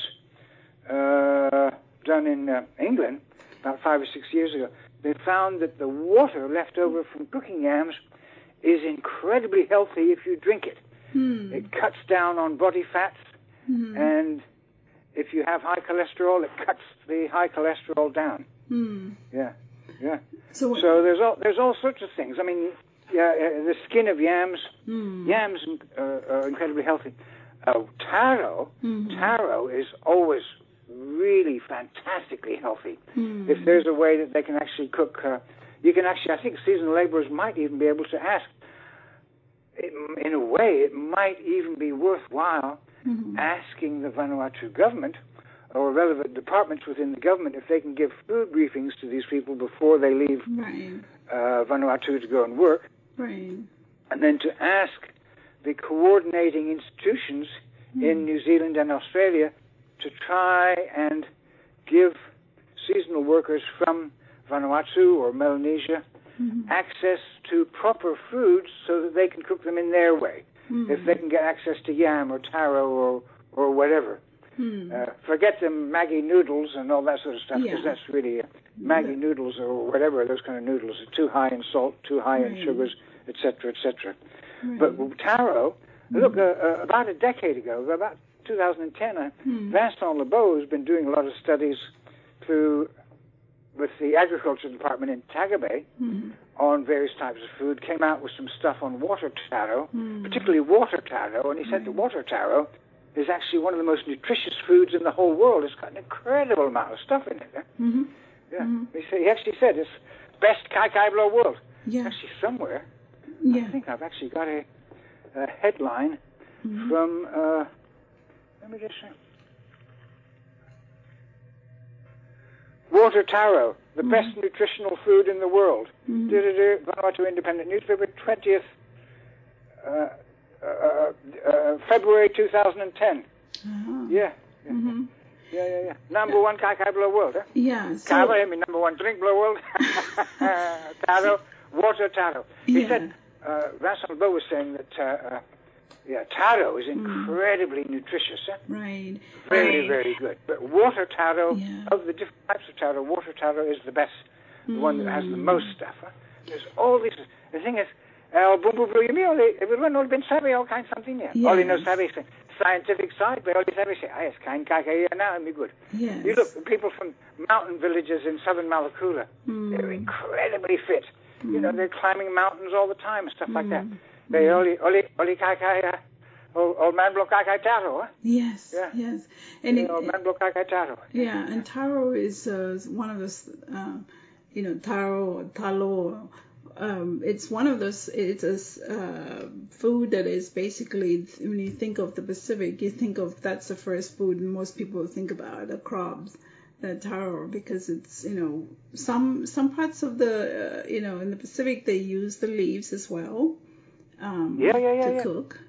B: uh, done in uh, England about five or six years ago. They found that the water left over from cooking yams is incredibly healthy if you drink it. It cuts down on body fats, and if you have high cholesterol, it cuts the high cholesterol down.
A: Hmm.
B: Yeah, yeah.
A: So,
B: So there's all there's all sorts of things. I mean, yeah, uh, the skin of yams, yams uh, are incredibly healthy. Uh, taro, taro is always really fantastically healthy. If there's a way that they can actually cook, uh, you can actually. I think seasonal laborers might even be able to ask. It, in a way, it might even be worthwhile asking the Vanuatu government or relevant departments within the government if they can give food briefings to these people before they leave
A: right.
B: uh, Vanuatu to go and work,
A: Right.
B: and then to ask the coordinating institutions in New Zealand and Australia to try and give seasonal workers from Vanuatu or Melanesia access to proper foods so that they can cook them in their way. If they can get access to yam or taro or, or whatever. Uh, forget the Maggi noodles and all that sort of stuff because
A: Yeah.
B: that's really uh, Maggi noodles or whatever those kind of noodles are too high in salt, too high in sugars, etc., etc. But with taro, look, uh, uh, about a decade ago, about 2010, uh, Vincent Lebot has been doing a lot of studies through with the agriculture department in Tagabe on various types of food. Came out with some stuff on water taro, particularly water taro, and he said the water taro is actually one of the most nutritious foods in the whole world. It's got an incredible amount of stuff in it.
A: Mm-hmm.
B: Yeah, he, said, he actually said it's best kai kai blow world.
A: Yeah.
B: Actually, somewhere
A: Yeah.
B: I think I've actually got a, a headline
A: Mm-hmm.
B: from. Uh, let me just see. Water taro, the
A: Mm-hmm.
B: best nutritional food in the world. Du-du-du, Vanuatu Independent Newspaper, 20th uh, uh, uh, February 2010.
A: Uh-huh.
B: Yeah. Yeah.
A: Mhm.
B: yeah, yeah, yeah. Number one kai kai blow world, eh?
A: Yeah. So,
B: Kava, I mean, number one drink blow world. (laughs) (laughs) taro, water taro. He
A: Yeah.
B: said, uh, Vincent Lebot was saying that, uh, uh, yeah, taro is
A: Mm.
B: incredibly nutritious, eh?
A: right.
B: very,
A: Right.
B: very good. But water taro,
A: Yeah.
B: of the different types of taro, water taro is the best, the one that has the
A: Mm.
B: most stuff. Huh? There's all this. The thing is, uh, bumbu bluyumi, oli, everyone all been sabi all kinds something there. Only no sabi say, scientific side, but only sabi say, ah, yes, kind kaka now, and be good.
A: Yes.
B: You look, people from mountain villages in southern Malakula,
A: Mm.
B: they're incredibly fit. You know, they're climbing mountains all the time and stuff like that. They only, only, only kaka, old, man kaka taro, huh?
A: Yes.
B: Yeah.
A: Yes. And
B: Yeah,
A: it,
B: old man kaka taro.
A: Yeah, and taro is uh, one of those, um, you know, taro or talo. Um, it's one of those. It's a uh, food that is basically when you think of the Pacific, you think of that's the first food most people think about the crabs, the taro, because it's you know some some parts of the uh, you know in the Pacific they use the leaves as well. Um,
B: Yeah, yeah, yeah,
A: To
B: yeah.
A: cook.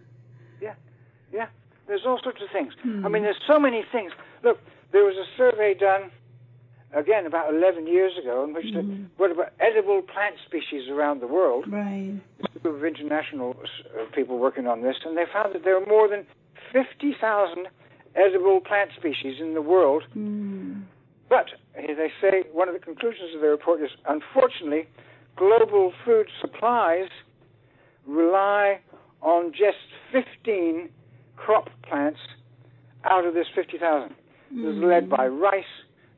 B: Yeah, there's all sorts of things.
A: Hmm.
B: I mean, there's so many things. Look, there was a survey done again about 11 years ago in which
A: Hmm.
B: the, what about edible plant species around the world.
A: Right.
B: A group of international uh, people working on this, and they found that there are more than 50,000 edible plant species in the world.
A: Mm.
B: But they say one of the conclusions of the report is unfortunately, global food supplies rely on just 15 crop plants out of this 50,000. This is led by mm. rice,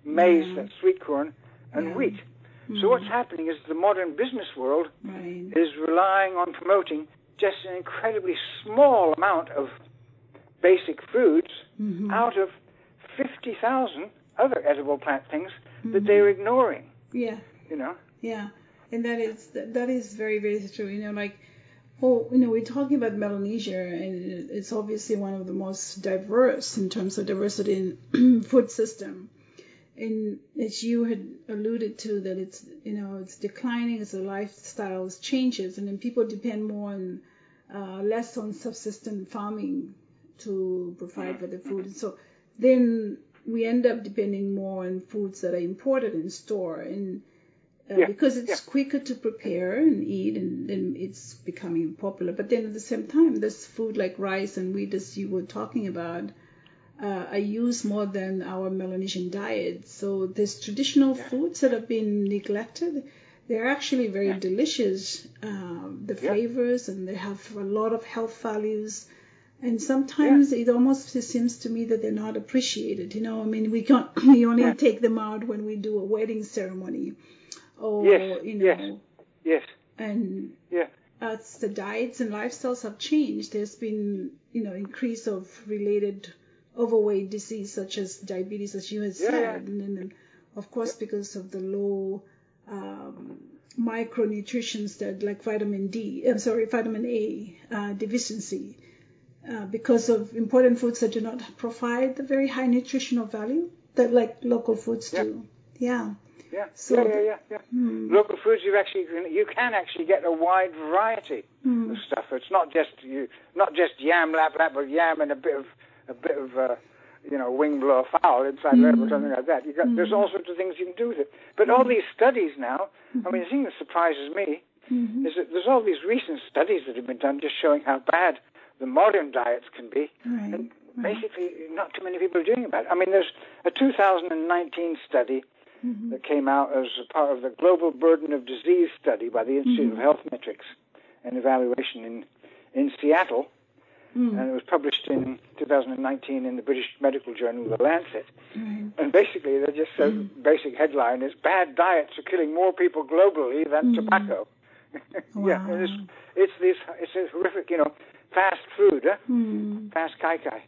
B: maize, mm.
A: Yeah.
B: that's sweet corn, and
A: Yeah.
B: wheat. So mm. what's happening is the modern business world
A: Right.
B: is relying on promoting just an incredibly small amount of basic foods
A: Mhm.
B: out of 50,000 other edible plant things that mm-hmm. they're ignoring,
A: Yeah.
B: you know?
A: Yeah, and that is that is very very true. You know, like, well, you know, we're talking about Melanesia, and it's obviously one of the most diverse in terms of diversity in (clears throat) food system. And as you had alluded to, that it's you know it's declining as the lifestyles changes, and then people depend more on uh, less on subsistence farming to provide for the food. And so then we end up depending more on foods that are imported and stored and uh,
B: Yeah,
A: because it's
B: yeah.
A: quicker to prepare and eat, and then it's becoming popular. But then at the same time, this food like rice and wheat, as you were talking about, uh, are used more than our Melanesian diet. So these traditional foods that have been neglected, they're actually very delicious. Um, the
B: Yeah.
A: flavors and they have a lot of health values. And sometimes it almost seems to me that they're not appreciated. You know, I mean, we can't, (coughs) we only
B: Yeah.
A: take them out when we do a wedding ceremony, or
B: Yes,
A: you know,
B: yes. Yes,
A: and
B: yeah,
A: as the diets and lifestyles have changed, there's been you know increase of related overweight disease such as diabetes, as you had
B: Yeah,
A: said,
B: yeah.
A: and then of course because of the low um, micronutrients that like vitamin D, I'm sorry, vitamin A uh, deficiency. Uh, because of important foods that do not provide the very high nutritional value that like local foods
B: Yeah.
A: do. Yeah.
B: Yeah,
A: So
B: yeah, yeah, yeah, yeah.
A: Hmm.
B: Local foods, you actually you can actually get a wide variety
A: Hmm.
B: of stuff. It's not just you, not just yam lap lap, but yam and a bit of a bit of uh, you know wing blower fowl inside there or something like that. You got there's all sorts of things you can do with it. But all these studies now, I mean, the thing that surprises me
A: Mhm.
B: is that there's all these recent studies that have been done just showing how bad the modern diets can be.
A: Right.
B: And basically, not too many people are doing about it. I mean, there's a 2019 study
A: Mhm.
B: that came out as a part of the Global Burden of Disease study by the Institute of Health Metrics and Evaluation in, in Seattle,
A: Mm.
B: and it was published in 2019 in the British Medical Journal, The Lancet.
A: Right.
B: And basically, they just said,
A: Mm.
B: basic headline is bad diets are killing more people globally than
A: Mm.
B: tobacco. (laughs) yeah, it's, it's this, it's a horrific, you know, fast food, huh? Fast kai kai.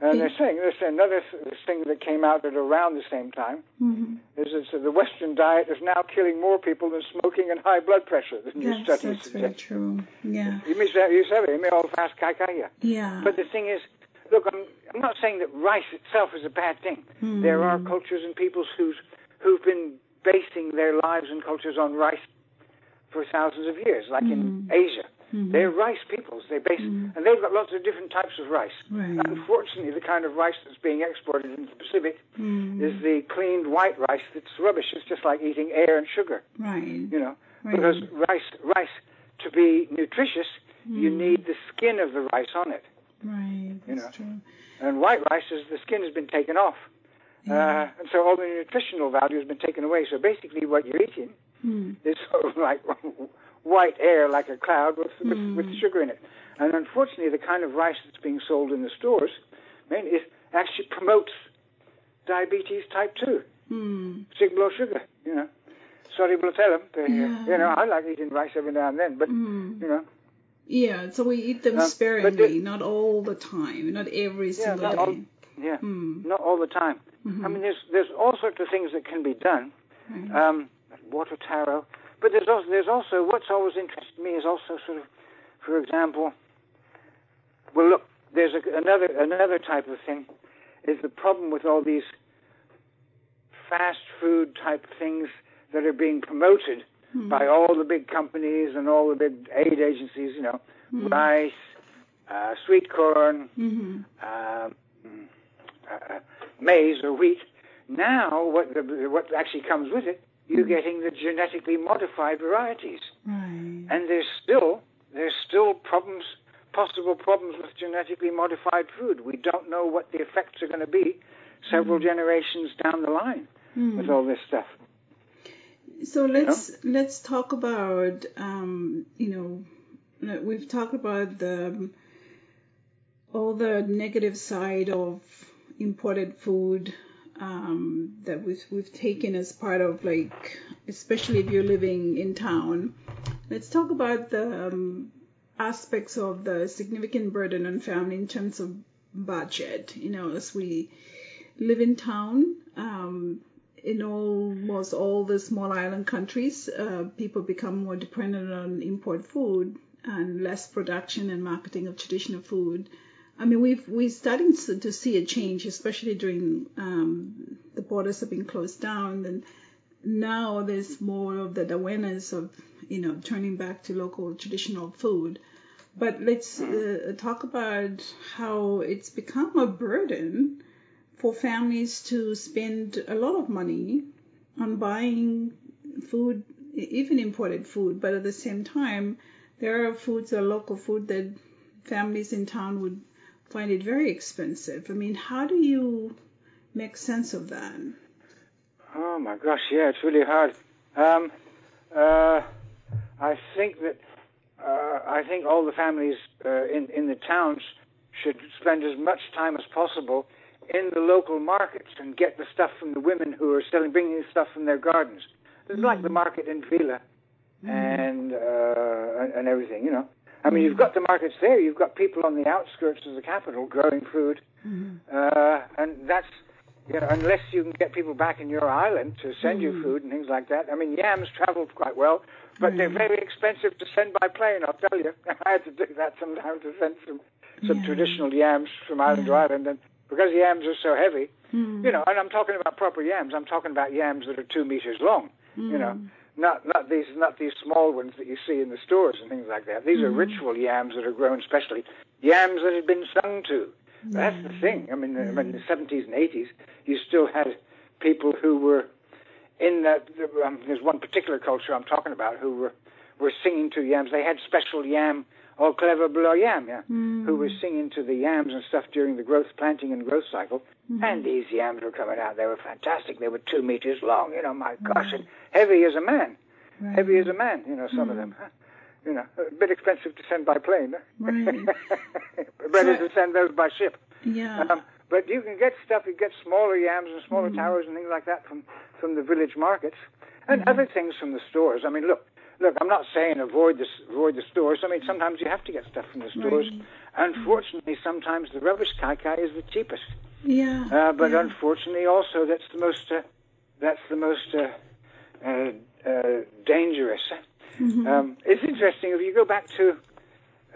B: And they're saying there's another thing that came out at around the same time
A: Mhm.
B: is that the Western diet is now killing more people than smoking and high blood pressure. The new
A: That's,
B: studies
A: that's very true. Yeah.
B: You mean you said it, you fast kai kai, yeah.
A: Yeah.
B: But the thing is, look, I'm, I'm not saying that rice itself is a bad thing.
A: Hmm.
B: There are cultures and peoples who's, who've been basing their lives and cultures on rice for thousands of years, like in Asia.
A: Mhm.
B: They're rice peoples. They base, and they've got lots of different types of rice.
A: Right.
B: Unfortunately, the kind of rice that's being exported into the Pacific
A: Hmm.
B: is the cleaned white rice that's rubbish. It's just like eating air and sugar,
A: Right.
B: you know.
A: Right.
B: Because rice, rice, to be nutritious, you need the skin of the rice on it.
A: Right.
B: You
A: That's
B: know.
A: true.
B: And white rice is the skin has been taken off. Uh, and so all the nutritional value has been taken away. So basically, what you're eating
A: Hmm.
B: is (laughs) sort of like white air, like a cloud, with, with,
A: Hmm.
B: with sugar in it. And unfortunately, the kind of rice that's being sold in the stores, man, is actually promotes diabetes type 2,
A: Hmm.
B: sick blood sugar, you know. Sorry, we'll tell them. But, uh,
A: Yeah.
B: You know, I like eating rice every now and then, but,
A: Hmm.
B: you know,
A: Yeah. So we eat them
B: Um,
A: sparingly,
B: the-
A: not all the time, not every
B: Yeah,
A: single
B: not
A: day.
B: all- yeah,
A: Hmm.
B: not all the time.
A: Mhm.
B: I mean, there's there's all sorts of things that can be done.
A: Right.
B: um, water taro. But there's also, there's also what's always interested me is also sort of, for example, well, look, there's a, another another type of thing is the problem with all these fast food type things that are being promoted by all the big companies and all the big aid agencies. You know, rice, uh, sweet corn,
A: Mhm.
B: um, uh, maize or wheat. Now, what the, what actually comes with it, you're getting the genetically modified varieties,
A: Right.
B: and there's still there's still problems possible problems with genetically modified food. We don't know what the effects are going to be several mm. generations down the line mm. with all this stuff.
A: So let's you know? let's talk about um, you know we've talked about the all the negative side of imported food um, that we've we've taken as part of like especially if you're living in town. Let's talk about the um, aspects of the significant burden on family in terms of budget. You know, as we live in town, um, in almost all the small island countries, uh, people become more dependent on import food and less production and marketing of traditional food. I mean, we've we're starting to, to see a change, especially during um, the borders have been closed down, and now there's more of that awareness of you know turning back to local traditional food. But let's uh, talk about how it's become a burden for families to spend a lot of money on buying food, even imported food, but at the same time, there are foods, or local food that families in town would find it very expensive. I mean, how do you make sense of that?
B: Oh my gosh, yeah, it's really hard. Um, uh, I think that uh, I think all the families uh, in in the towns should spend as much time as possible in the local markets and get the stuff from the women who are selling, bringing the stuff from their gardens. It's mm. like the market in Vila mm. and uh, and everything, you know. I mean, you've got the markets there. You've got people on the outskirts of the capital growing food, mm. uh, and that's you know, unless you can get people back in your island to send you mm. food and things like that. I mean, yams travel quite well, but they're very expensive to send by plane. I'll tell you, (laughs) I had to do that sometimes to send some some yeah. traditional yams from island yeah. to island, and because yams are so heavy, you know, and I'm talking about proper yams. I'm talking about yams that are two meters long. You know, hmm. Not not these not these small ones that you see in the stores and things like that. These mm. are ritual yams that are grown specially. Yams that had been sung to. That's the thing. I mean, in the 70s and 80s, you still had people who were in that. Um, there's one particular culture I'm talking about who were were singing to yams. They had special yam or clever blue yam, yeah, mm. who was singing to the yams and stuff during the growth, planting and growth cycle. Mm-hmm. And these yams were coming out. They were fantastic. They were two meters long, you know, my gosh, and heavy as a man. Right. Heavy as a man, you know, some mm. of them. Huh? You know, a bit expensive to send by plane.
A: Right. (laughs)
B: Better to send those by ship.
A: Yeah. Um,
B: but you can get stuff. You get smaller yams and smaller mm. taros and things like that from from the village markets, and mm. other things from the stores. I mean, look, look, I'm not saying avoid the avoid the stores. I mean, sometimes you have to get stuff from the stores. Right. Unfortunately, sometimes the rubbish kai kai is the cheapest.
A: Yeah.
B: Uh, but
A: yeah.
B: unfortunately, also that's the most uh, that's the most uh, uh, uh dangerous. Mm-hmm. Um, it's interesting if you go back to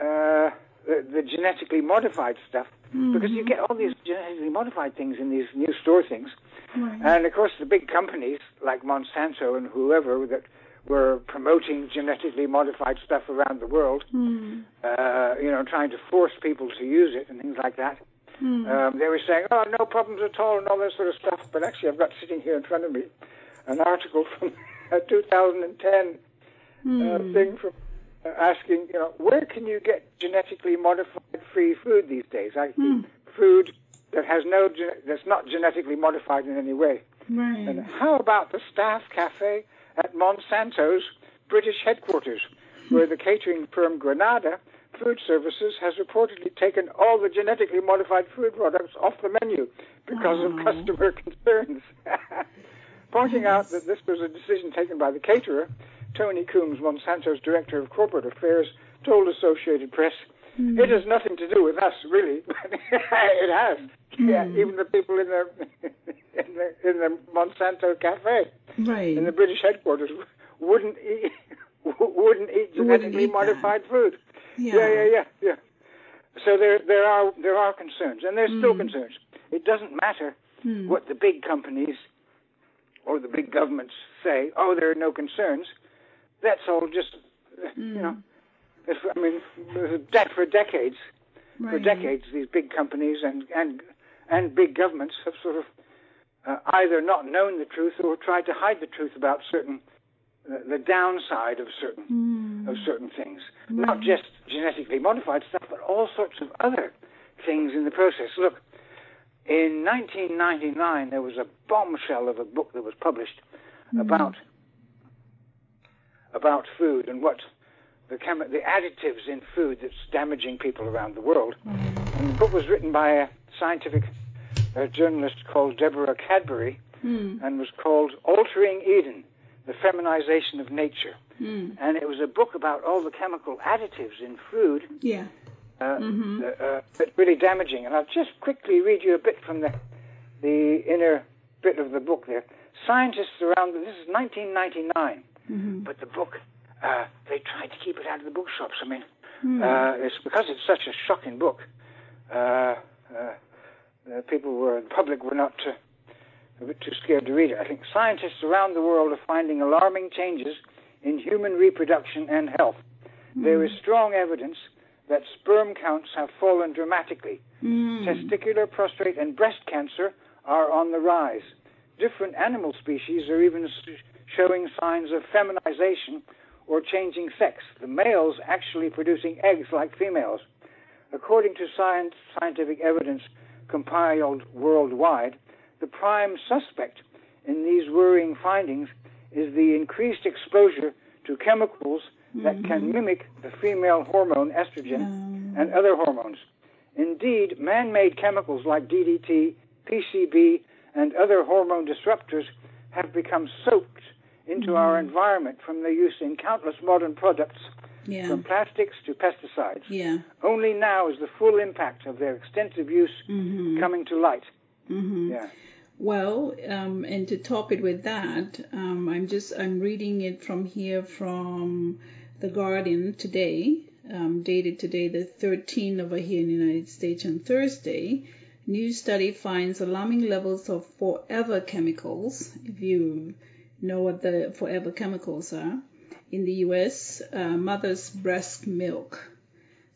B: uh, the, the, genetically modified stuff, mm-hmm. because you get all these genetically modified things in these new store things,
A: right.
B: and of course the big companies like Monsanto and whoever that were promoting genetically modified stuff around the world,
A: mm.
B: uh, you know, trying to force people to use it and things like that.
A: Mm.
B: Um, they were saying, oh, no problems at all and all that sort of stuff. But actually, I've got sitting here in front of me an article (laughs) from a 2010 mm. uh, hmm. thing from uh, asking, you know, where can you get genetically modified free food these days? I,
A: mm.
B: Food that has no, that's not genetically modified in any way.
A: Right.
B: And how about the staff cafe at Monsanto's British headquarters, where the catering firm Granada Food Services has reportedly taken all the genetically modified food products off the menu because oh. of customer (laughs) concerns. (laughs) Pointing out that this was a decision taken by the caterer, Tony Combes, Monsanto's Director of Corporate Affairs, told Associated Press, mm. "It has nothing to do with us, really. (laughs) it has. Mm. Yeah, even the people in the in the in the Monsanto cafe,
A: right,
B: in the British headquarters, wouldn't eat (laughs) wouldn't eat genetically
A: eat
B: modified
A: that.
B: food.
A: Yeah.
B: yeah, yeah, yeah, yeah. So there there are there are concerns, and there's mm. still concerns. It doesn't matter
A: mm.
B: what the big companies or the big governments say. Oh, there are no concerns. That's all just mm. you know. If, I mean, for decades,
A: right.
B: for decades, these big companies and and and big governments have sort of uh, either not known the truth or tried to hide the truth about certain uh, the downside of certain
A: mm.
B: of certain things. Not just genetically modified stuff, but all sorts of other things in the process. Look, in 1999, there was a bombshell of a book that was published about about food and what the chemi- the additives in food that's damaging people around the world. And the book was written by a scientific uh, journalist called Deborah Cadbury and was called Altering Eden: The Feminization of Nature. And it was a book about all the chemical additives in food
A: Yeah.
B: uh, uh, but really damaging. And I'll just quickly read you a bit from the the inner bit of the book there. Scientists around this is 1999, but the book uh, they tried to keep it out of the bookshops. I mean, uh, it's because it's such a shocking book. Uh, uh, people were the public were not uh, a bit too scared to read it. I think scientists around the world are finding alarming changes in human reproduction and health. There is strong evidence that sperm counts have fallen dramatically. Testicular, prostate, and breast cancer are on the rise. Different animal species are even showing signs of feminization or changing sex, the males actually producing eggs like females. According to science, scientific evidence compiled worldwide, the prime suspect in these worrying findings is the increased exposure to chemicals that can mm-hmm. mimic the female hormone estrogen mm. and other hormones. Indeed, man made chemicals like DDT, PCB, and other hormone disruptors have become soaked into our mm. environment from their use in countless modern products,
A: Yeah.
B: from plastics to pesticides.
A: Yeah.
B: Only now is the full impact of their extensive use coming to light. Yeah.
A: Well, um, and to top it with that, um, I'm just I'm reading it from here from the Guardian today, um, dated today the 13th over here in the United States on Thursday. New study finds alarming levels of forever chemicals. If you know what the forever chemicals are, in the U.S., uh, mother's breast milk.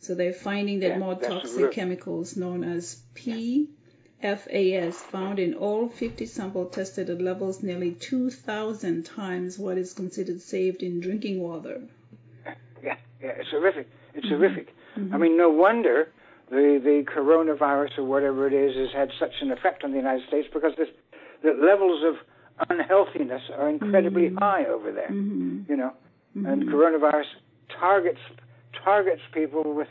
A: So they're finding that more toxic chemicals known as PFAS found in all 50 samples tested at levels nearly 2,000 times what is considered safe in drinking water.
B: Yeah, yeah, it's horrific. It's mm-hmm. horrific. I mm-hmm. mean, no wonder the the coronavirus or whatever it is has had such an effect on the United States because this, the levels of unhealthiness are incredibly mm-hmm. high over there. You know, and mm-hmm. coronavirus targets targets people with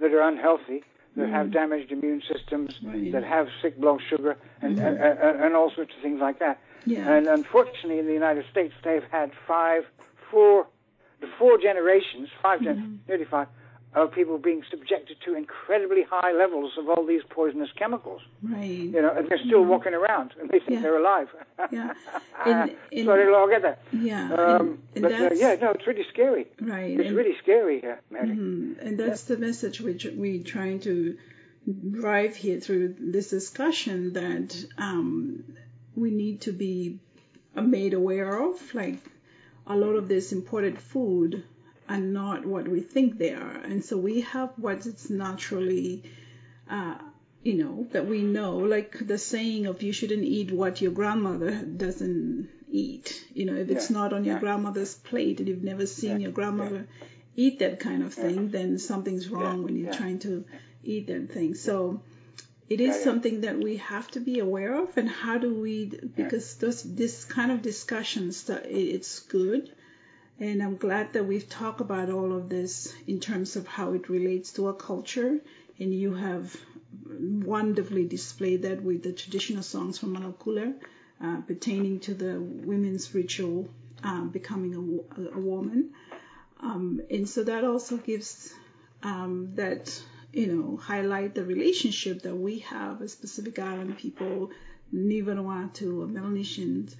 B: that are unhealthy, that have mm-hmm. damaged immune systems,
A: Right.
B: that have sick blood sugar, mm-hmm. and, and, and and all sorts of things like that.
A: Yeah.
B: And unfortunately, in the United States, they've had five, four, the four generations, 5 gen- nearly five, of people being subjected to incredibly high levels of all these poisonous chemicals.
A: Right.
B: You know, and they're still walking around, and they think
A: Yeah.
B: they're alive.
A: Yeah. (laughs) And- and-
B: so they'll all get that.
A: Yeah.
B: Um,
A: and,
B: but uh, yeah, no, it's really scary.
A: right.
B: It's really scary here, Mary.
A: Mhm. And that's the message which we're trying to drive here through this discussion that um, we need to be made aware of. Like a lot of this imported food are not what we think they are. And so we have what is naturally, uh, you know, that we know, like the saying of you shouldn't eat what your grandmother doesn't eat. You know, if it's not on your
B: yeah.
A: grandmother's plate and you've never seen your grandmother eat that kind of thing, then something's wrong when you're
B: yeah.
A: trying to eat that thing. So it is
B: Yeah, yeah.
A: something that we have to be aware of, and how do we? Because those this kind of discussions, it's good, and I'm glad that we've talked about all of this in terms of how it relates to our culture, and you have wonderfully displayed that with the traditional songs from Malakula uh, pertaining to the women's ritual um, becoming a, a, woman. Um, and so that also gives um, that, you know, highlight the relationship that we have as Pacific Island people, Ni Vanuatu, Melanesians,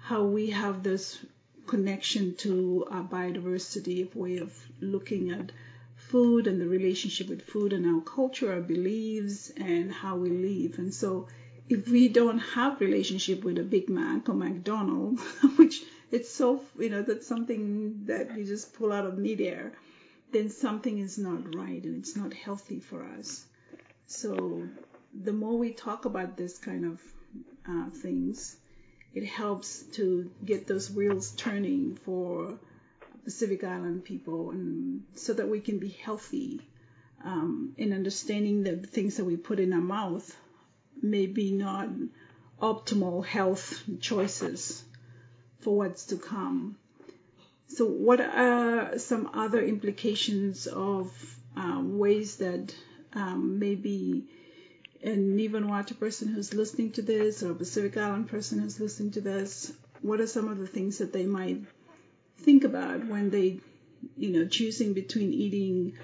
A: how we have this connection to our biodiversity, way of looking at food and the relationship with food and our culture, our beliefs, and how we live. And so if we don't have relationship with a Big Mac or McDonald's, (laughs) which it's so, you know, that's something that you just pull out of midair, then something is not right and it's not healthy for us. So the more we talk about this kind of uh, things, it helps to get those wheels turning for Pacific Island people, and so that we can be healthy um, in understanding the things that we put in our mouth, maybe not optimal health choices for what's to come. So, what are some other implications of um, ways that um, maybe an Vanuatu person who's listening to this or a Pacific Island person who's listening to this, what are some of the things that they might think about when they, you know, choosing between eating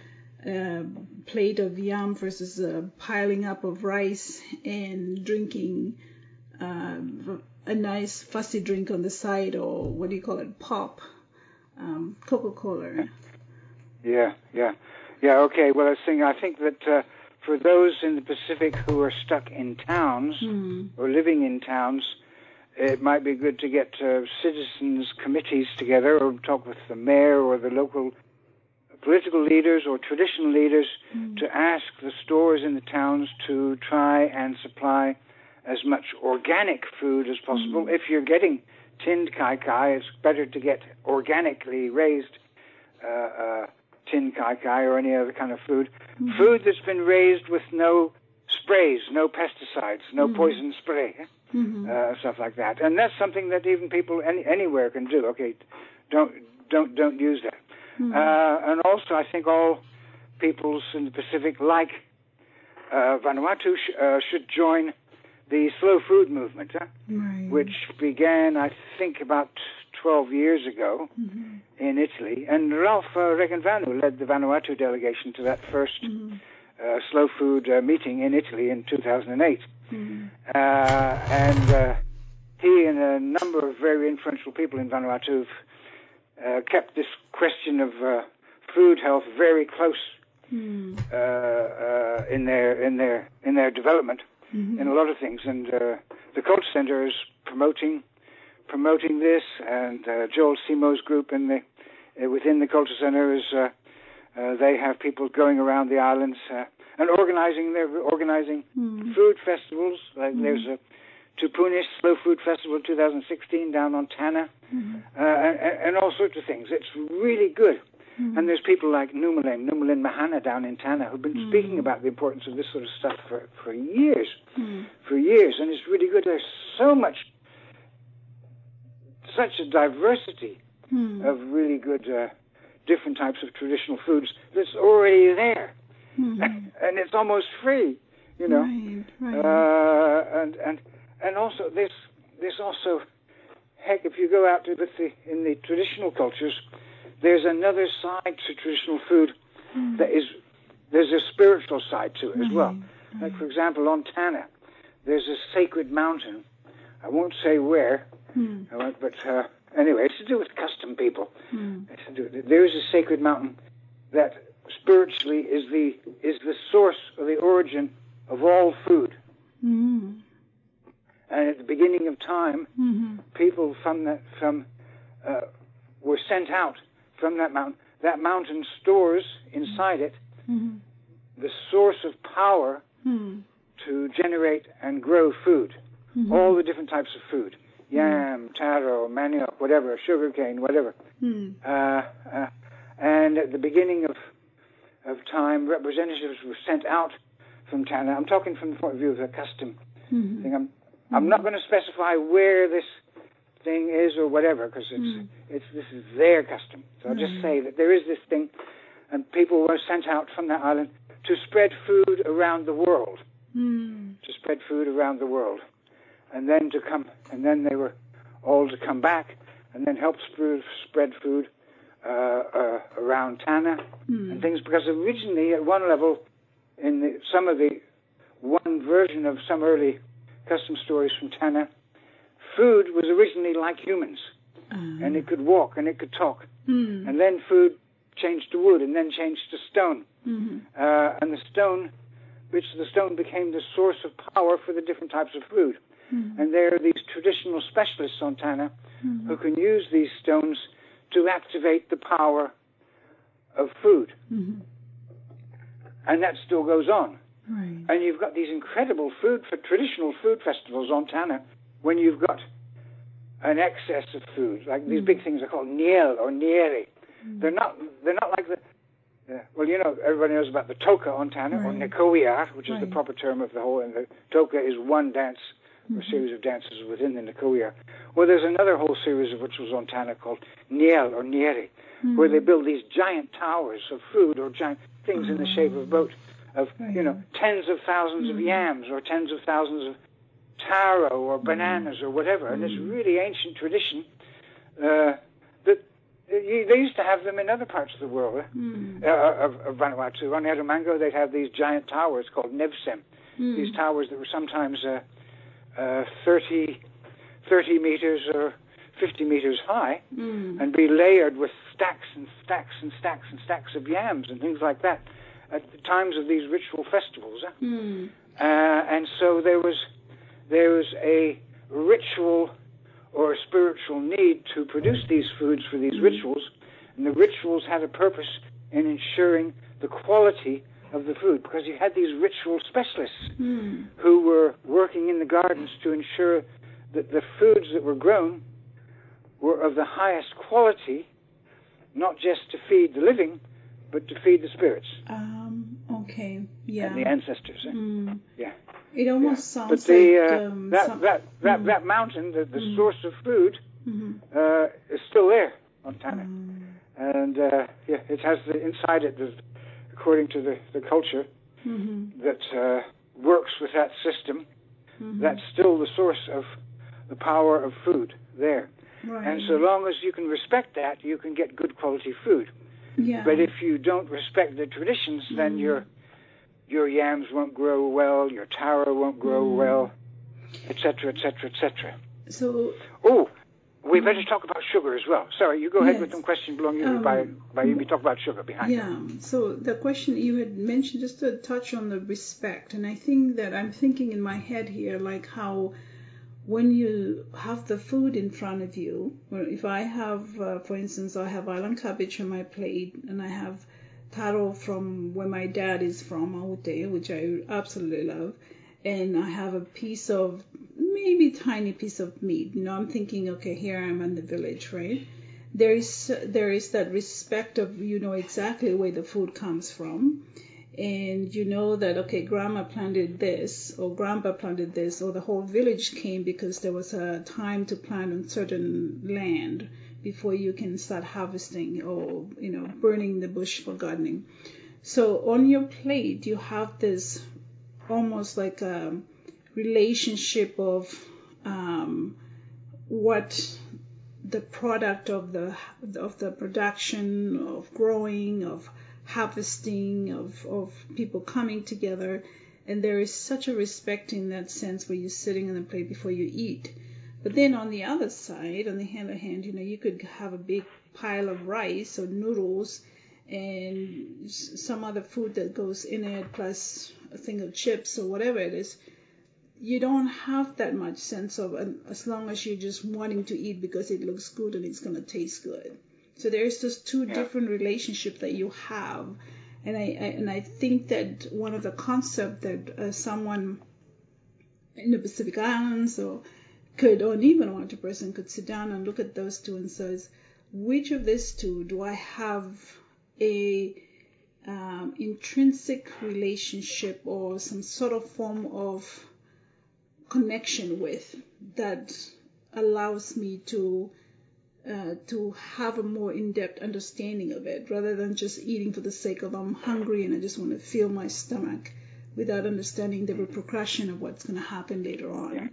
A: a plate of yam versus a piling up of rice and drinking uh, a nice fussy drink on the side or what do you call it, pop, um, Coca-Cola.
B: Yeah, yeah, yeah. Okay. Well, I was saying, I think that uh, for those in the Pacific who are stuck in towns
A: mm.
B: or living in towns, it might be good to get uh, citizens committees together or talk with the mayor or the local political leaders or traditional leaders
A: mm.
B: to ask the stores in the towns to try and supply as much organic food as possible.
A: Mm.
B: If you're getting tinned kai kai, it's better to get organically raised uh, uh, kai kai or any other kind of food.
A: Mm.
B: Food that's been raised with no sprays, no pesticides, no
A: Mm.
B: poison spray,
A: Mhm.
B: uh, stuff like that. And that's something that even people any, anywhere can do. Okay, don't don't don't use that.
A: Mhm.
B: Uh, and also, I think all peoples in the Pacific, like uh, Vanuatu, sh- uh, should join the slow food movement, huh?
A: Right.
B: which began, I think, about 12 years ago
A: Mhm.
B: in Italy. And Ralph uh, Regenvanu led the Vanuatu delegation to that first
A: Mhm.
B: uh, slow food uh, meeting in Italy in 2008.
A: Mhm.
B: Uh, and uh, he and a number of very influential people in Vanuatu have uh, kept this question of uh, food health very close uh, in their in their in their development
A: Mhm.
B: in a lot of things. And uh, the Culture Center is promoting promoting this, and uh, Joel Simo's group in the uh, within the Culture Center is uh, uh, they have people going around the islands uh, and organizing. They're organizing
A: Mhm.
B: food festivals. Like
A: Mhm.
B: there's a Tupunis Slow Food Festival 2016 down on Tanna,
A: Mhm.
B: uh, and, and all sorts of things. It's really good.
A: Mhm.
B: And there's people like Numalin, Numalin Mahana down in Tanna who've been
A: Mm.
B: speaking about the importance of this sort of stuff for, for years,
A: Mhm.
B: for years, and it's really good. There's so much, such a diversity
A: Mhm.
B: of really good, uh, different types of traditional foods that's already there,
A: Mhm. (laughs)
B: and it's almost free, you know.
A: Right. Right.
B: Uh, and and and also this this also heck if you go out to the, in the traditional cultures there's another side to traditional food
A: Mhm.
B: that is there's a spiritual side to it as well
A: Right,
B: like for example on Tanna there's a sacred mountain I won't say where
A: Mhm.
B: I won't, but uh, anyway it's to do with custom people
A: Mhm.
B: it's to do, there is a sacred mountain that spiritually is the is the source or the origin of all food
A: Mhm.
B: and at the beginning of time,
A: Mhm.
B: people from that from uh, were sent out from that mountain. That mountain stores inside it
A: Mhm.
B: the source of power
A: Mhm.
B: to generate and grow food,
A: Mhm.
B: all the different types of food, yam, taro, manioc, whatever, sugarcane, whatever.
A: Mhm.
B: Uh, uh, and at the beginning of of time, representatives were sent out from Tanna. I'm talking from the point of view of a custom
A: Mhm.
B: thing. I'm I'm not going to specify where this thing is or whatever because it's
A: Mm.
B: it's this is their custom. So I'll just say that there is this thing, and people were sent out from that island to spread food around the world,
A: Mhm.
B: to spread food around the world, and then to come, and then they were all to come back and then help spread spread food uh, uh, around Tanna
A: Mhm.
B: and things because originally at one level in the, some of the one version of some early custom stories from Tanna, food was originally like humans
A: Uh,
B: and it could walk and it could talk
A: mhm.
B: and then food changed to wood and then changed to stone
A: Mhm.
B: uh, and the stone which the stone became the source of power for the different types of food
A: Mhm.
B: and there are these traditional specialists on Tanna
A: Mhm.
B: who can use these stones to activate the power of food
A: Mhm.
B: and that still goes on
A: Right.
B: And you've got these incredible food for traditional food festivals on Tanna when you've got an excess of food. Like these
A: Mm.
B: big things are called niel or nieri. They're not. They're not like the. Uh, well, you know, everybody knows about the toka on Tanna or Nekowiar, which is the proper term of the whole. And the toka is one dance mm-hmm. or series of dances within the Nekowiar. Well, there's another whole series of rituals on Tanna called Niel or Nieri, mm-hmm. where they build these giant towers of food or giant things in the shape of boat of you know tens of 1000s of yams or tens of thousands of taro or bananas or whatever, and this really ancient tradition uh, that they used to have them in other parts of the world
A: mm.
B: uh, of, of Vanuatu. On Erromango, they'd have these giant towers called nevsem.
A: Mm.
B: These towers that were sometimes uh, uh, 30, 30 meters or 50 meters high,
A: mm.
B: and be layered with stacks and stacks and stacks and stacks of yams and things like that at the times of these ritual festivals.
A: Mm.
B: and so there was there was a ritual or a spiritual need to produce these foods for these rituals, and the rituals had a purpose in ensuring the quality of the food because you had these ritual specialists
A: mm.
B: who were working in the gardens to ensure that the foods that were grown were of the highest quality, not just to feed the living, but to feed the spirits.
A: Um, okay, yeah.
B: And the ancestors. Eh?
A: Mm.
B: Yeah.
A: It almost yeah. sounds
B: but the,
A: like
B: uh,
A: um,
B: that,
A: some,
B: that that
A: mm.
B: that mountain, the, the
A: Mm.
B: source of food,
A: Mhm.
B: uh, is still there on Tanna,
A: Mm.
B: and uh, yeah, it has the inside it, the, according to the, the culture
A: Mhm.
B: that uh, works with that system.
A: Mhm.
B: That's still the source of the power of food there.
A: right.
B: And so long as you can respect that, you can get good quality food.
A: yeah.
B: But if you don't respect the traditions, then
A: Mm.
B: your your yams won't grow well, your taro won't grow
A: Mm.
B: well, etc., etc., etc.
A: so
B: Oh, we better talk about sugar as well. Sorry, you go ahead with some question belong you
A: Um,
B: by by you. We talk about sugar behind.
A: Yeah. So the question you had mentioned, just to touch on the respect, and I think that I'm thinking in my head here, like how when you have the food in front of you, if I have, uh, for instance, I have island cabbage on my plate, and I have taro from where my dad is from, Aute, which I absolutely love, and I have a piece of maybe tiny piece of meat. You know, I'm thinking, okay, here I'm in the village, right? there is there is that respect of you know exactly where the food comes from and you know that okay grandma planted this or grandpa planted this or the whole village came because there was a time to plant on certain land before you can start harvesting or you know burning the bush for gardening so on your plate you have this almost like a relationship of um, what the product of the of the production of growing of harvesting of of people coming together. And there is such a respect in that sense where you're sitting on the plate before you eat. But then on the other side on the other hand you know you could have a big pile of rice or noodles and some other food that goes in it plus a thing of chips or whatever it is you don't have that much sense of as long as you're just wanting to eat because it looks good and it's going to taste good. So there's just two
B: Yeah.
A: different relationships that you have, and I, I and I think that one of the concept that uh, someone in the Pacific Islands or could or even one person could sit down and look at those two and says, which of these two do I have a um, intrinsic relationship or some sort of form of connection with that allows me to uh, to have a more in-depth understanding of it rather than just eating for the sake of I'm hungry and I just want to fill my stomach without understanding the repercussion of what's going to happen later on.
B: Yeah.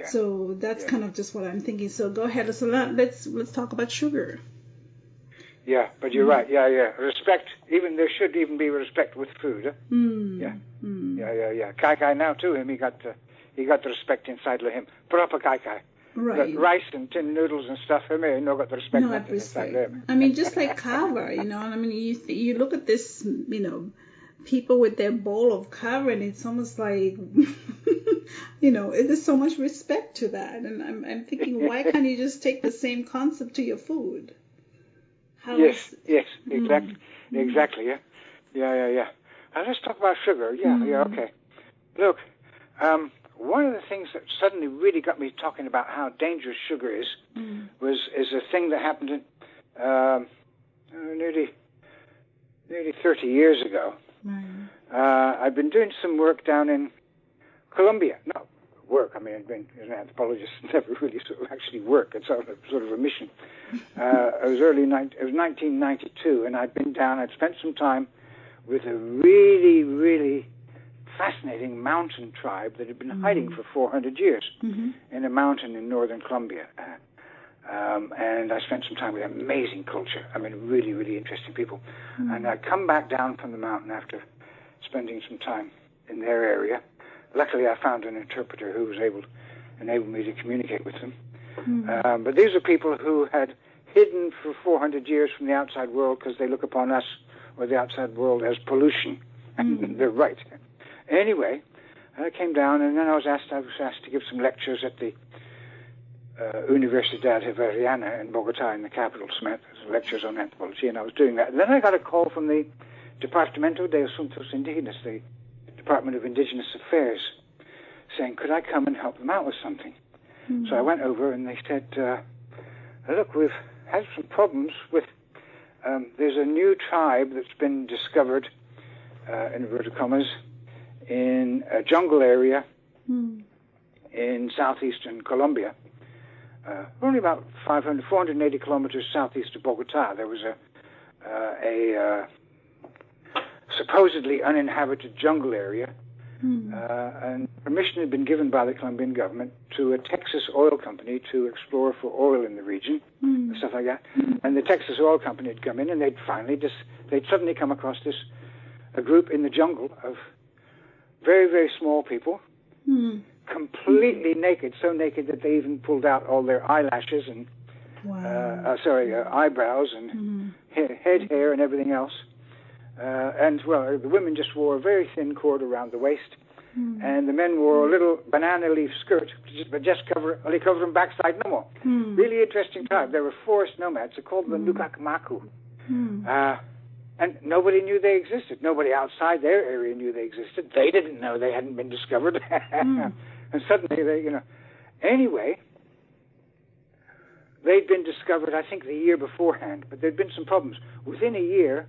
B: Yeah.
A: So that's
B: Yeah.
A: kind of just what I'm thinking. So go ahead. So let- let's let's talk about sugar.
B: Yeah, but you're right. Yeah, yeah. Respect. Even there should even be respect with food. Huh?
A: Mm.
B: Yeah.
A: Mm.
B: Yeah, yeah, yeah. Kai Kai now too. Him he got uh, he got the respect inside of him. Proper Kai Kai.
A: Right.
B: The rice and tin noodles and stuff. Him he no got the respect
A: No,
B: inside
A: respect.
B: him.
A: I mean, just like kava, you know. I mean, you you look at this, you know, people with their bowl of kava, and it's almost like, (laughs) you know, there's so much respect to that. And I'm I'm thinking, why (laughs) can't you just take the same concept to your food? How
B: Yes,
A: is-
B: yes, exactly, exactly. Yeah, yeah, yeah, yeah. Now let's talk about sugar. Yeah, yeah,
A: Mm.
B: okay. Look, um, one of the things that suddenly really got me talking about how dangerous sugar is
A: Mm.
B: was is a thing that happened in um, uh, nearly nearly 30 years ago,
A: Right.
B: uh, I'd been doing some work down in Colombia. No, work. I mean, I'd been an anthropologist, (laughs) never really sort of actually work. It's sort of, sort of a mission. Uh, it was early, it was 1992, and I'd been down. I'd spent some time with a really, really fascinating mountain tribe that had been hiding for 400 years
A: Mm-hmm.
B: in a mountain in northern Colombia. Um, and I spent some time with amazing culture. I mean, really, really interesting people. And I come back down from the mountain after spending some time in their area. Luckily, I found an interpreter who was able to enable me to communicate with them. Um, but these are people who had hidden for 400 years from the outside world because they look upon us or the outside world as pollution. And (laughs) they're right. Anyway, I came down and then I was asked, I was asked to give some lectures at the uh, Universidad Javeriana in Bogota, in the capital, some lectures on anthropology, and I was doing that. And then I got a call from the Departamento de Asuntos Indígenas, the Department of Indigenous Affairs, saying, could I come and help them out with something? So I went over and they said, uh, look, we've had some problems with, um, there's a new tribe that's been discovered, uh, in inverted commas, in a jungle area
A: Mm.
B: in southeastern Colombia. Uh, only about 500, 480 kilometers southeast of Bogota, there was a, uh, a uh, supposedly uninhabited jungle area,
A: Mm.
B: uh, and permission had been given by the Colombian government to a Texas oil company to explore for oil in the region, and
A: Mm.
B: stuff like that. And the Texas oil company had come in, and they'd finally just they'd suddenly come across this a group in the jungle of very very small people
A: Mm.
B: completely naked, so naked that they even pulled out all their eyelashes and,
A: Wow.
B: uh, uh, sorry, uh, eyebrows and he- head hair and everything else. Uh, and, well, the women just wore a very thin cord around the waist,
A: Mm.
B: and the men wore a little banana leaf skirt, but just cover, only cover them backside no more.
A: Mm.
B: Really interesting tribe. They were forest nomads. They're called the Nukakmaku.
A: Mm.
B: Uh, and nobody knew they existed. Nobody outside their area knew they existed. They didn't know they hadn't been discovered. (laughs)
A: Mm.
B: and suddenly they, you know. Anyway, they'd been discovered, I think, the year beforehand, but there'd been some problems. Within a year,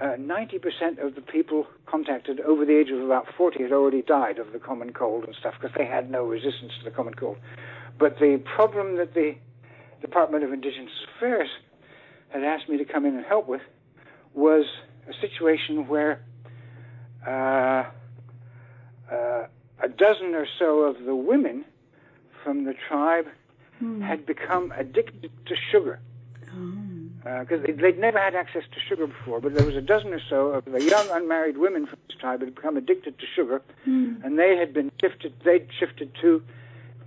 B: uh, 90% of the people contacted over the age of about 40 had already died of the common cold and stuff because they had no resistance to the common cold. But the problem that the Department of Indigenous Affairs had asked me to come in and help with was a situation where uh, uh, a dozen or so of the women from the tribe
A: Mm.
B: had become addicted to sugar
A: Oh.
B: because they, they'd never had access to sugar before. But there was a dozen or so of the young unmarried women from this tribe had become addicted to sugar,
A: Mm.
B: and they had been shifted. They'd shifted to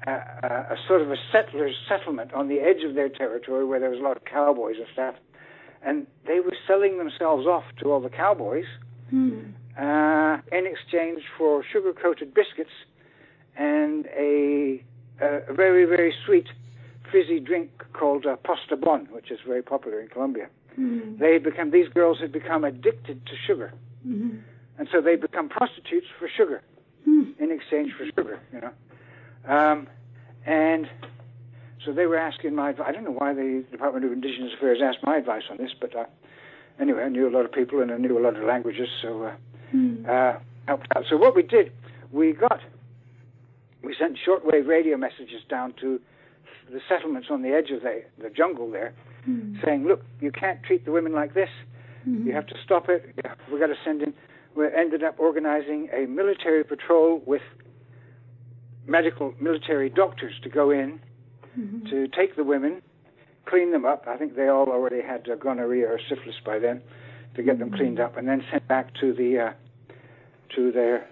B: uh, a, a sort of a settlers' settlement on the edge of their territory where there was a lot of cowboys and stuff, and they were selling themselves off to all the cowboys
A: Mm.
B: uh, in exchange for sugar-coated biscuits and a, a very very sweet fizzy drink called uh, Postobón, which is very popular in Colombia.
A: Mm.
B: They had become these girls had become addicted to sugar,
A: Mhm.
B: and so they become prostitutes for sugar
A: Mm.
B: in exchange for sugar, you know. Um, and so they were asking my advice. I don't know why the Department of Indigenous Affairs asked my advice on this, but uh, anyway, I knew a lot of people and I knew a lot of languages, so uh,
A: Mm.
B: uh, helped out. So what we did, we got, we sent shortwave radio messages down to the settlements on the edge of the, the jungle there,
A: Mm.
B: saying, look, you can't treat the women like this.
A: Mhm.
B: You have to stop it. We've got to send in. We ended up organizing a military patrol with medical military doctors to go in
A: Mhm.
B: to take the women, clean them up. I think they all already had uh, gonorrhea or syphilis by then, to get them cleaned up, and then sent back to the uh, to their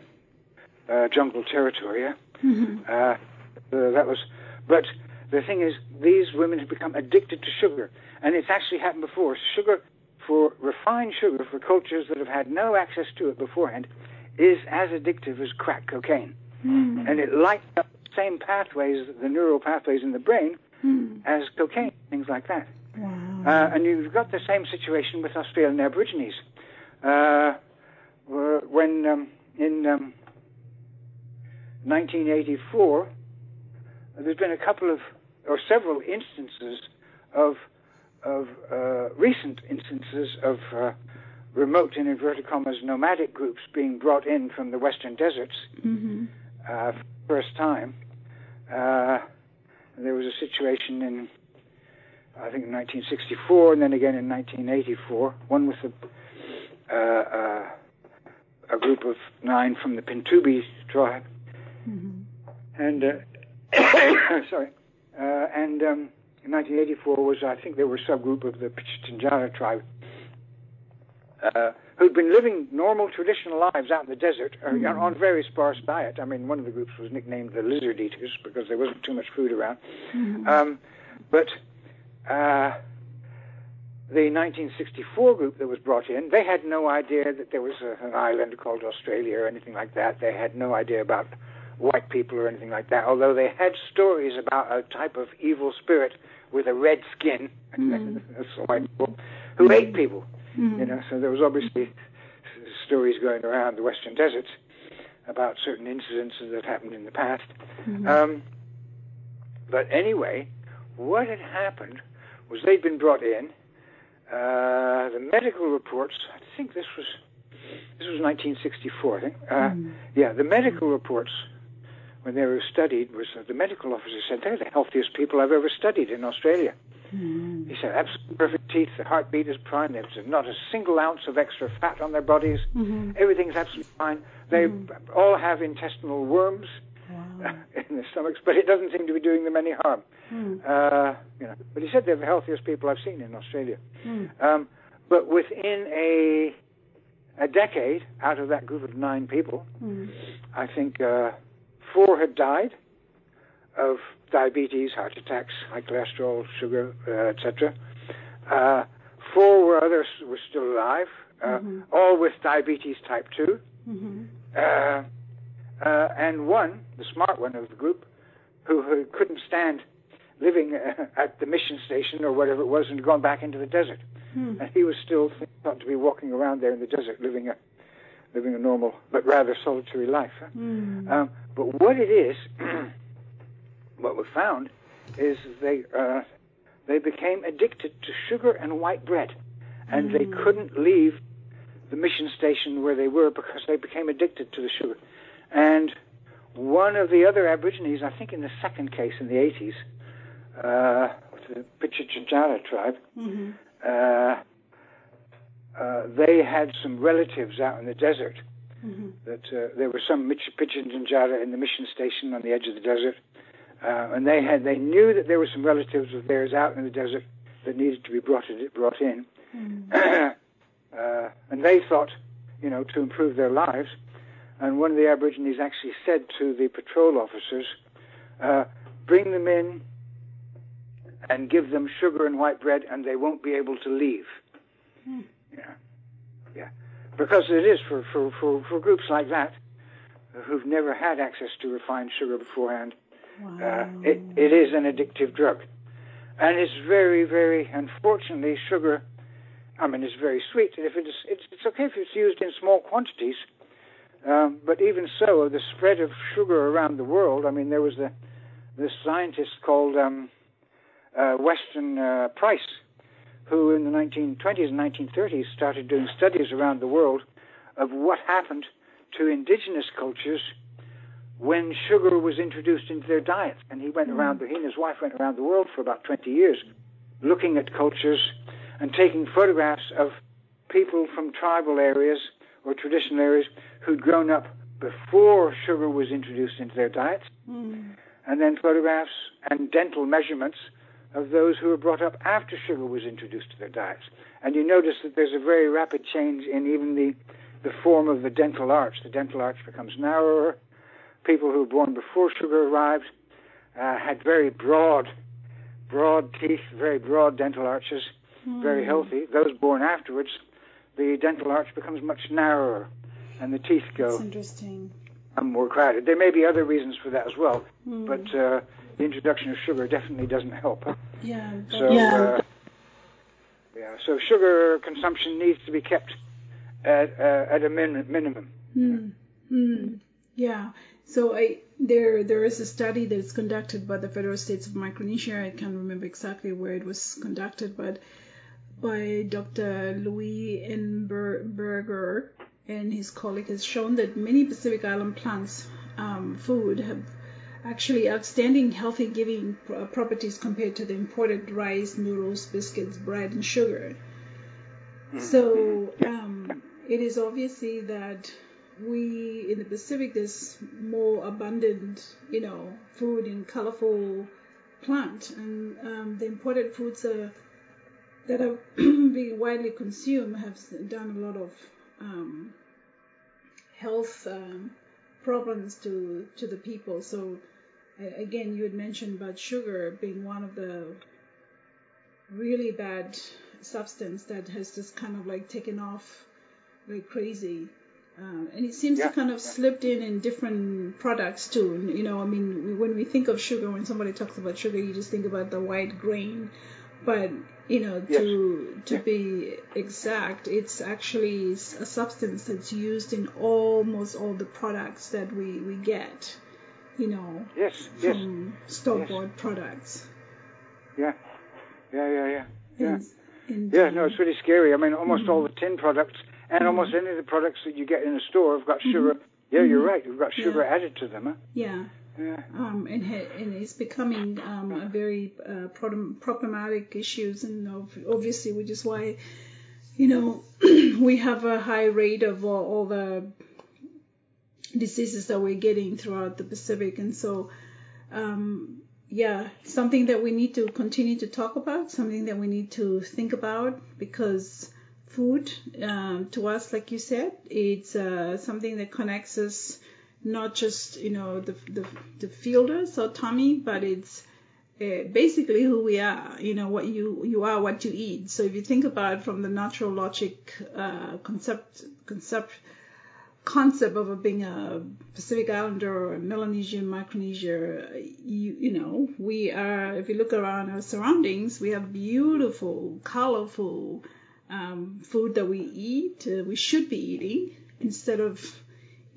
B: uh, jungle territory. Yeah?
A: Mhm.
B: Uh, uh, that was, but the thing is, these women have become addicted to sugar, and it's actually happened before. Sugar, for refined sugar, for cultures that have had no access to it beforehand, is as addictive as crack cocaine,
A: Mm.
B: and it lights up same pathways, the neural pathways in the brain,
A: Mm.
B: as cocaine, things like that.
A: Wow.
B: Uh, and you've got the same situation with Australian Aborigines. Uh, when um, in um, 1984, there's been a couple of, or several instances of of uh, recent instances of uh, remote, in inverted commas, nomadic groups being brought in from the western deserts
A: Mm-hmm.
B: uh, first time. Uh, there was a situation in, I think, in 1964, and then again in 1984. One with a, uh, uh, a group of nine from the Pintupi tribe,
A: Mm-hmm.
B: and uh, (coughs) sorry, uh, and um, in 1984 was I think they were a subgroup of the Pichinjara tribe. Who'd been living normal traditional lives out in the desert
A: Mhm.
B: on very sparse diet. I mean, one of the groups was nicknamed the lizard eaters because there wasn't too much food around.
A: Mm-hmm.
B: Um, but uh, the 1964 group that was brought in, they had no idea that there was a, an island called Australia or anything like that. They had no idea about white people or anything like that, although they had stories about a type of evil spirit with a red skin, the (laughs) white people, who ate people.
A: Mm-hmm.
B: You know, so there was obviously stories going around the western deserts about certain incidents that happened in the past.
A: Mhm.
B: Um, but anyway, what had happened was they'd been brought in. Uh, the medical reports, I think this was this was 1964. I think. Uh,
A: Mhm.
B: Yeah, the medical reports when they were studied was uh, the medical officer said they're the healthiest people I've ever studied in Australia. He said absolutely perfect teeth, the heartbeat is prime, there's not a single ounce of extra fat on their bodies.
A: Mhm.
B: Everything's absolutely fine. They
A: Mhm.
B: all have intestinal worms
A: Wow. (laughs)
B: in their stomachs, but it doesn't seem to be doing them any harm.
A: Mm.
B: Uh, you know, but he said they're the healthiest people I've seen in Australia.
A: Mm.
B: Um, but within a a decade, out of that group of nine people,
A: Mm.
B: I think uh, four had died of diabetes, heart attacks, high cholesterol, sugar, uh, etc. Uh, four were others were still alive, uh,
A: Mhm.
B: all with diabetes type two.
A: Mhm.
B: Uh, uh, and one, the smart one of the group, who, who couldn't stand living uh, at the mission station or whatever it was and gone back into the desert.
A: Mm.
B: And he was still thought to be walking around there in the desert, living a living a normal but rather solitary life. huh?
A: Mm.
B: Um, but what it is, (clears throat) what we found, is they uh, they became addicted to sugar and white bread, and they
A: Mm.
B: couldn't leave the mission station where they were because they became addicted to the sugar. And one of the other Aborigines, I think in the second case in the 80s, uh, the Pichichinjara tribe,
A: Mhm.
B: uh, uh, they had some relatives out in the desert
A: Mhm.
B: that uh, there were some Mich- Pichinjara in the mission station on the edge of the desert, uh, and they had they knew that there were some relatives of theirs out in the desert that needed to be brought in, brought in,
A: Mm. (clears throat)
B: uh, and they thought, you know, to improve their lives. And one of the Aborigines actually said to the patrol officers, uh, "Bring them in and give them sugar and white bread, and they won't be able to leave."
A: Hmm.
B: Yeah, yeah, because it is for for for, for groups like that who've never had access to refined sugar beforehand.
A: Wow.
B: Uh, it, it is an addictive drug. And it's very, very, unfortunately, sugar, I mean, it's very sweet. If it's, it's, it's okay if it's used in small quantities, um, but even so, the spread of sugar around the world, I mean, there was the, this scientist called um, uh, Weston uh, Price, who in the 1920s and 1930s started doing studies around the world of what happened to indigenous cultures when sugar was introduced into their diets. And he went around, he and his wife went around the world for about 20 years looking at cultures and taking photographs of people from tribal areas or traditional areas who'd grown up before sugar was introduced into their diets,
A: Mm.
B: and then photographs and dental measurements of those who were brought up after sugar was introduced to their diets. And you notice that there's a very rapid change in even the, the form of the dental arch. The dental arch becomes narrower. People who were born before sugar arrived uh, had very broad, broad teeth, very broad dental arches, very
A: Mm.
B: healthy. Those born afterwards, the dental arch becomes much narrower, and the teeth
A: That's
B: go
A: interesting.
B: more crowded. There may be other reasons for that as well,
A: Mm.
B: but uh, the introduction of sugar definitely doesn't help.
A: yeah.
B: So,
A: yeah.
B: uh, yeah, so sugar consumption needs to be kept at uh, at a min- minimum.
A: Mm. Mm. Yeah. So I there there is a study that's conducted by the Federal States of Micronesia. I can't remember exactly where it was conducted, but by Dr. Lois Englberger and his colleague has shown that many Pacific Island plants um, food have actually outstanding healthy giving properties compared to the imported rice, noodles, biscuits, bread, and sugar. So um, it is obviously that we in the Pacific there's more abundant, you know, food and colorful plant, and um, the imported foods are, that are (clears throat) being widely consumed have done a lot of um, health um, problems to to the people. So again, you had mentioned about sugar being one of the really bad substance that has just kind of like taken off like crazy. Um, and it seems
B: Yeah,
A: to kind of slipped in in different products too. You know, I mean, when we think of sugar, when somebody talks about sugar, you just think about the white grain. But you know, to to
B: Yeah.
A: be exact, it's actually a substance that's used in almost all the products that we we get. You know,
B: Yes, yes,
A: from store-bought products.
B: yeah, yeah, yeah, yeah. Yeah.
A: And, and,
B: Yeah, no, it's really scary. I mean, almost all the
A: Mm-hmm.
B: tin products and almost any of the products that you get in a store have got sugar. Yeah, you're right. You've got
A: Mm-hmm. Yeah.
B: sugar added to them. Huh?
A: yeah.
B: Yeah.
A: um, and, ha- and it's becoming um, a very uh, problem- problematic issues, and obviously, which is why, you know, (clears throat) we have a high rate of all, all the diseases that we're getting throughout the Pacific, and so, um, yeah, something that we need to continue to talk about, something that we need to think about, because food um, to us, like you said, it's uh, something that connects us not just you know the the, the fielders or Tommy, but it's uh, basically who we are. You know what you you are, what you eat. So if you think about it from the natural logic uh, concept concept concept of being a Pacific Islander or a Melanesian, Micronesia, you you know we are. If you look around our surroundings, we have beautiful, colorful um, food that we eat. Uh, we should be eating instead of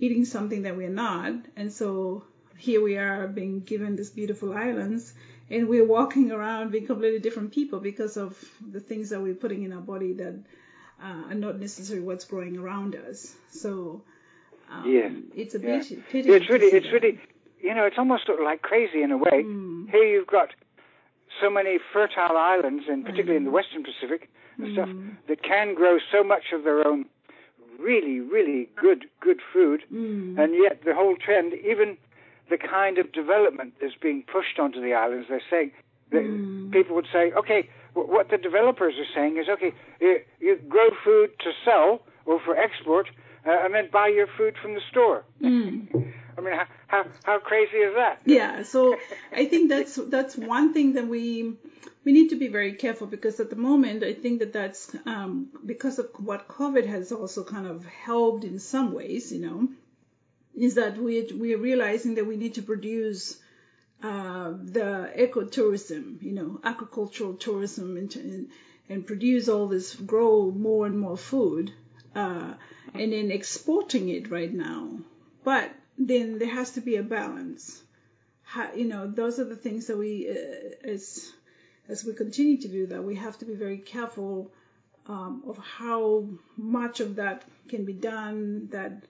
A: eating something that we're not. And so here we are being given these beautiful islands and we're walking around being completely different people because of the things that we're putting in our body that uh, are not necessarily what's growing around us. So um,
B: Yeah.
A: it's a
B: Yeah.
A: pity. pity
B: It's really, it's
A: that.
B: really, you know, it's almost sort of like crazy in a way.
A: Mm.
B: Here you've got so many fertile islands, and particularly in the Western Pacific and stuff,
A: Mm.
B: that can grow so much of their own really, really good, good food,
A: Mm.
B: and yet the whole trend, even the kind of development that's being pushed onto the islands, they're saying that
A: Mm.
B: people would say, okay, wh- what the developers are saying is, okay, you, you grow food to sell or for export, uh, and then buy your food from the store.
A: Mm. (laughs)
B: I mean, how, how crazy is that?
A: Yeah, so I think that's that's one thing that we we need to be very careful because at the moment I think that that's um, because of what COVID has also kind of helped in some ways, you know, is that we we are realizing that we need to produce uh, the ecotourism, you know, agricultural tourism, and, and, and produce all this, grow more and more food, uh, and then exporting it right now. But then there has to be a balance. How, you know, those are the things that we, uh, as as we continue to do that, we have to be very careful um, of how much of that can be done. That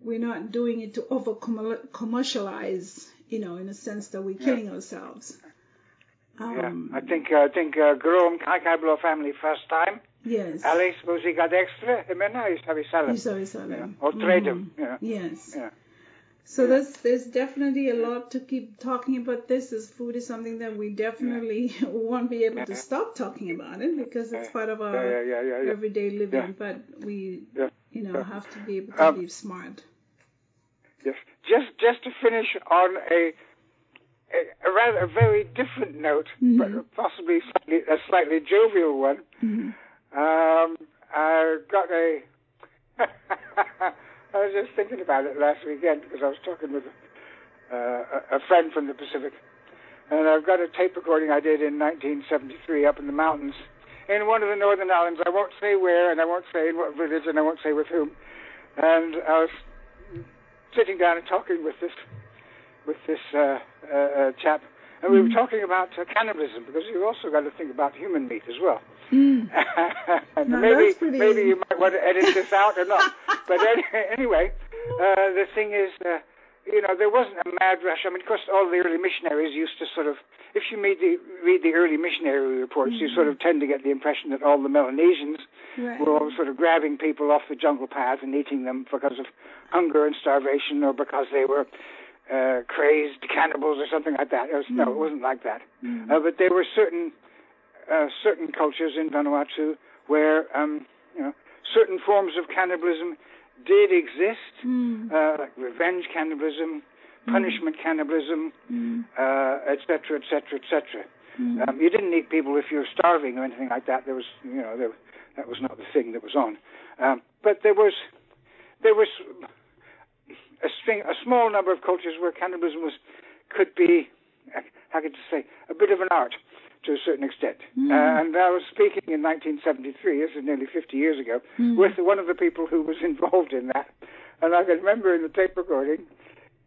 A: we're not doing it to over commercialize, you know, in a sense that we're killing ourselves.
B: Yeah,
A: Um,
B: I think I think uh, Grom Kaikablo family first time.
A: Yes.
B: Dextra, emena is avisala.
A: Isa Isala.
B: Yeah. Or trade them.
A: Mhm.
B: Yeah.
A: Yes.
B: Yeah.
A: So there's there's definitely a lot to keep talking about. This is food is something that we definitely (laughs) won't be able to stop talking about it because it's part of our
B: yeah, yeah, yeah, yeah.
A: everyday living.
B: Yeah.
A: But we,
B: Yeah.
A: you know,
B: Yeah.
A: have to be able to
B: Um,
A: be smart.
B: Yes. Just just to finish on a a, a rather a very different note,
A: Mhm.
B: but possibly slightly, a slightly jovial one.
A: Mhm.
B: Um, I got a. (laughs) I was just thinking about it last weekend because I was talking with uh, a, friend from the Pacific, and I've got a tape recording I did in 1973 up in the mountains in one of the northern islands. I won't say where, and I won't say in what village, and I won't say with whom. And I was sitting down and talking with this with this uh, uh, uh chap, and we were talking about uh, cannibalism because you've also got to think about human meat as well.
A: Mm. (laughs)
B: and no, maybe maybe you might want to edit this out or not. but any, (laughs) anyway, uh, the thing is, uh, you know, there wasn't a mad rush. I mean, of course, all the early missionaries used to sort of, if you read the, read the early missionary reports, mm-hmm. you sort of tend to get the impression that all the Melanesians right. were all sort of grabbing people off the jungle path and eating them because of hunger and starvation or because they were uh, crazed cannibals or something like that. It was, mm-hmm. No, it mm. wasn't like that. Mm-hmm. Uh, but there were certain uh, certain cultures in Vanuatu where um, you know certain forms of cannibalism did exist, mm. uh, like revenge cannibalism, mm. punishment mm. cannibalism, etc., etc., etc. Um, you didn't eat people if you were starving or anything like that. There was, you know, there, that was not the thing that was on. Um, but there was, there was a string, a small number of cultures where cannibalism was, could be, how could you say, a bit of an art to a certain extent. Mm. Uh, and I was speaking in 1973, this is nearly 50 years ago, mm. with one of the people who was (laughs) involved in that. And I can remember in the tape recording,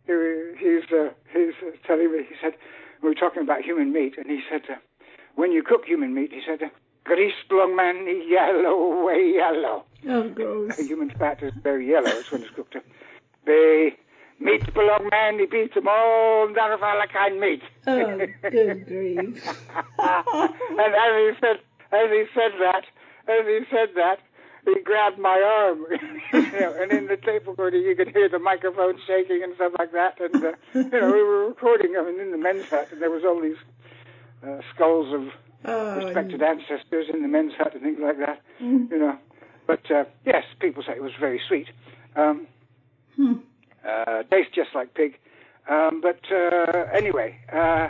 B: he's, uh, he's telling me, he said, we were talking about human meat, and he said, uh, when you cook human meat, he said, grease belong man yellow, way yellow.
A: Oh, gross.
B: human fat is very yellow, it's when it's cooked. They Meat the belong man, he beats them all down of alla kind meat.
A: Oh, good grief. and
B: as he said, as he said that, as he said that, he grabbed my arm, you know, and in the tape recording you could hear the microphone shaking and stuff like that. And uh, you know, we were recording, I mean, in the men's hut, and there was all these uh, skulls of oh, respected ancestors in the men's hut and things like that. Mm. You know, but uh, yes, people say it was very sweet. Um,
A: hmm.
B: Uh, tastes just like pig. Um, but uh, anyway, uh,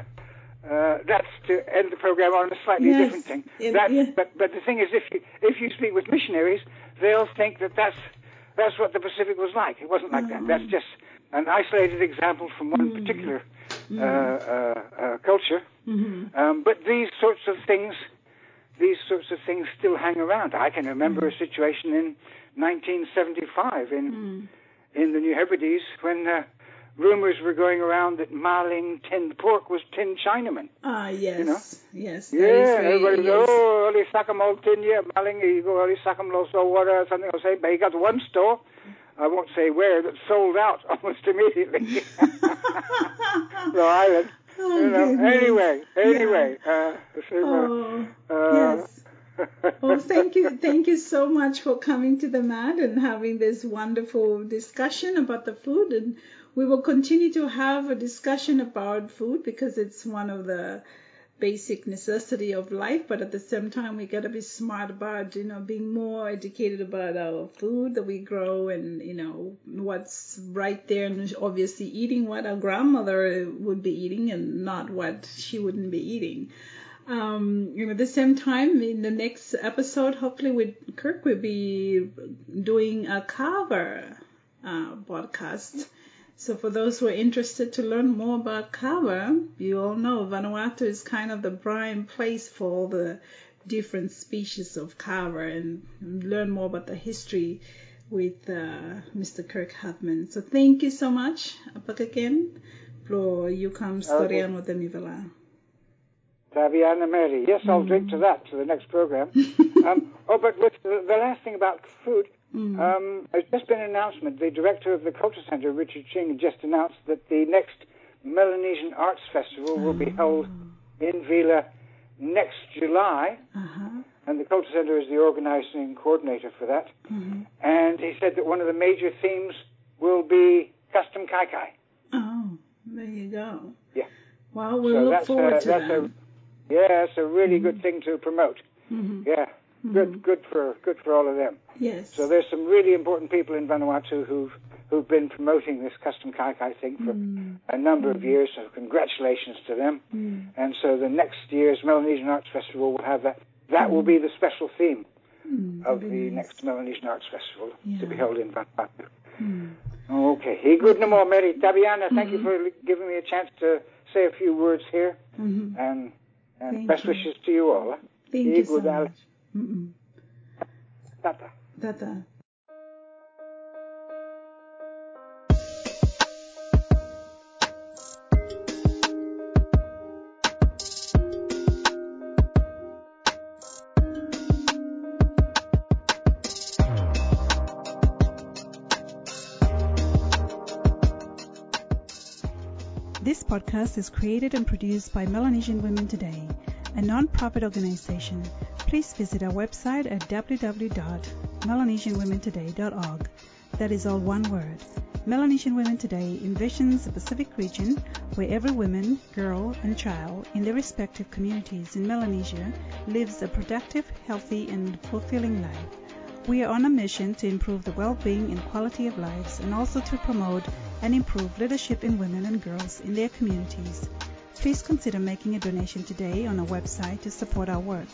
B: uh, that's to end the program on a slightly yes, different thing. It, yeah. But but the thing is, if you if you speak with missionaries, they'll think that that's that's what the Pacific was like. It wasn't like that. That's mm. just an isolated example from one mm. particular mm. Uh, uh, uh, culture.
A: Mm-hmm.
B: Um, but these sorts of things, these sorts of things still hang around. I can remember mm. a situation in 1975 in
A: mm
B: in the New Hebrides when uh, rumors were going around that Ma Ling tinned pork was tinned Chinaman.
A: Ah, yes. You know? Yes.
B: Yeah, everybody goes, oh, only Sacamol tin, yeah, Ma Ling, you go, only Sacamol so water or something, I'll say, but he got one store. I won't say where, that sold out (laughs) almost immediately. (laughs) so Island. Oh, you know, anyway, anyway, yeah. uh, so,
A: uh, oh, uh, yes (laughs) well, thank you, thank you so much for coming to the mat and having this wonderful discussion about the food. And we will continue to have a discussion about food because it's one of the basic necessity of life. But at the same time, we got to be smart about, you know, being more educated about our food that we grow and, you know, what's right there. And obviously eating what our grandmother would be eating and not what she wouldn't be eating. Um, you know, at the same time, in the next episode, hopefully with Kirk, we'll be doing a kava uh, podcast. So for those who are interested to learn more about kava, you all know Vanuatu is kind of the prime place for all the different species of kava and learn more about the history with uh, Mr. Kirk Huffman. So thank you so much, Apakaken, for you come storiano de Mivala.
B: Taviana Mary. Yes, I'll mm. drink to that to the next program. (laughs) um, oh, but with the, the, last thing about food, mm. um, there's just been an announcement. The director of the Culture Center, Richard Shing, just announced that the next Melanesian Arts Festival will be held oh. in Vila next July.
A: Uh-huh.
B: And the Culture Center is the organizing coordinator for that.
A: Mm-hmm.
B: And he said that one of the major themes will be custom kai kai.
A: Oh, there you go.
B: Yeah.
A: Well, we so look forward to that.
B: It's a really mm-hmm. good thing to promote.
A: Mm-hmm.
B: Yeah, mm-hmm. good, good for good for all of them.
A: Yes.
B: So there's some really important people in Vanuatu who've who've been promoting this custom kai thing for
A: mm.
B: a number of years. So congratulations to them.
A: Mm.
B: And so the next year's Melanesian Arts Festival will have that. That will be the special theme
A: mm,
B: of the next Melanesian Arts Festival
A: yeah.
B: to be held in Vanuatu.
A: Mm.
B: Okay. He good no more, Mary. Tabiana, thank mm-hmm. you for giving me a chance to say a few words here.
A: Mm-hmm.
B: And and Thank best you. wishes to you all.
A: Thank you so much.
B: Tata.
A: Tata. Podcast is created and produced by Melanesian Women Today, a non-profit organization. Please visit our website at www.melanesianwomentoday.org. That is all one word. Melanesian Women Today envisions a Pacific region where every woman, girl, and child in their respective communities in Melanesia lives a productive, healthy, and fulfilling life. We are on a mission to improve the well-being and quality of lives and also to promote and improve leadership in women and girls in their communities. Please consider making a donation today on our website to support our work.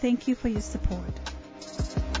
A: Thank you for your support.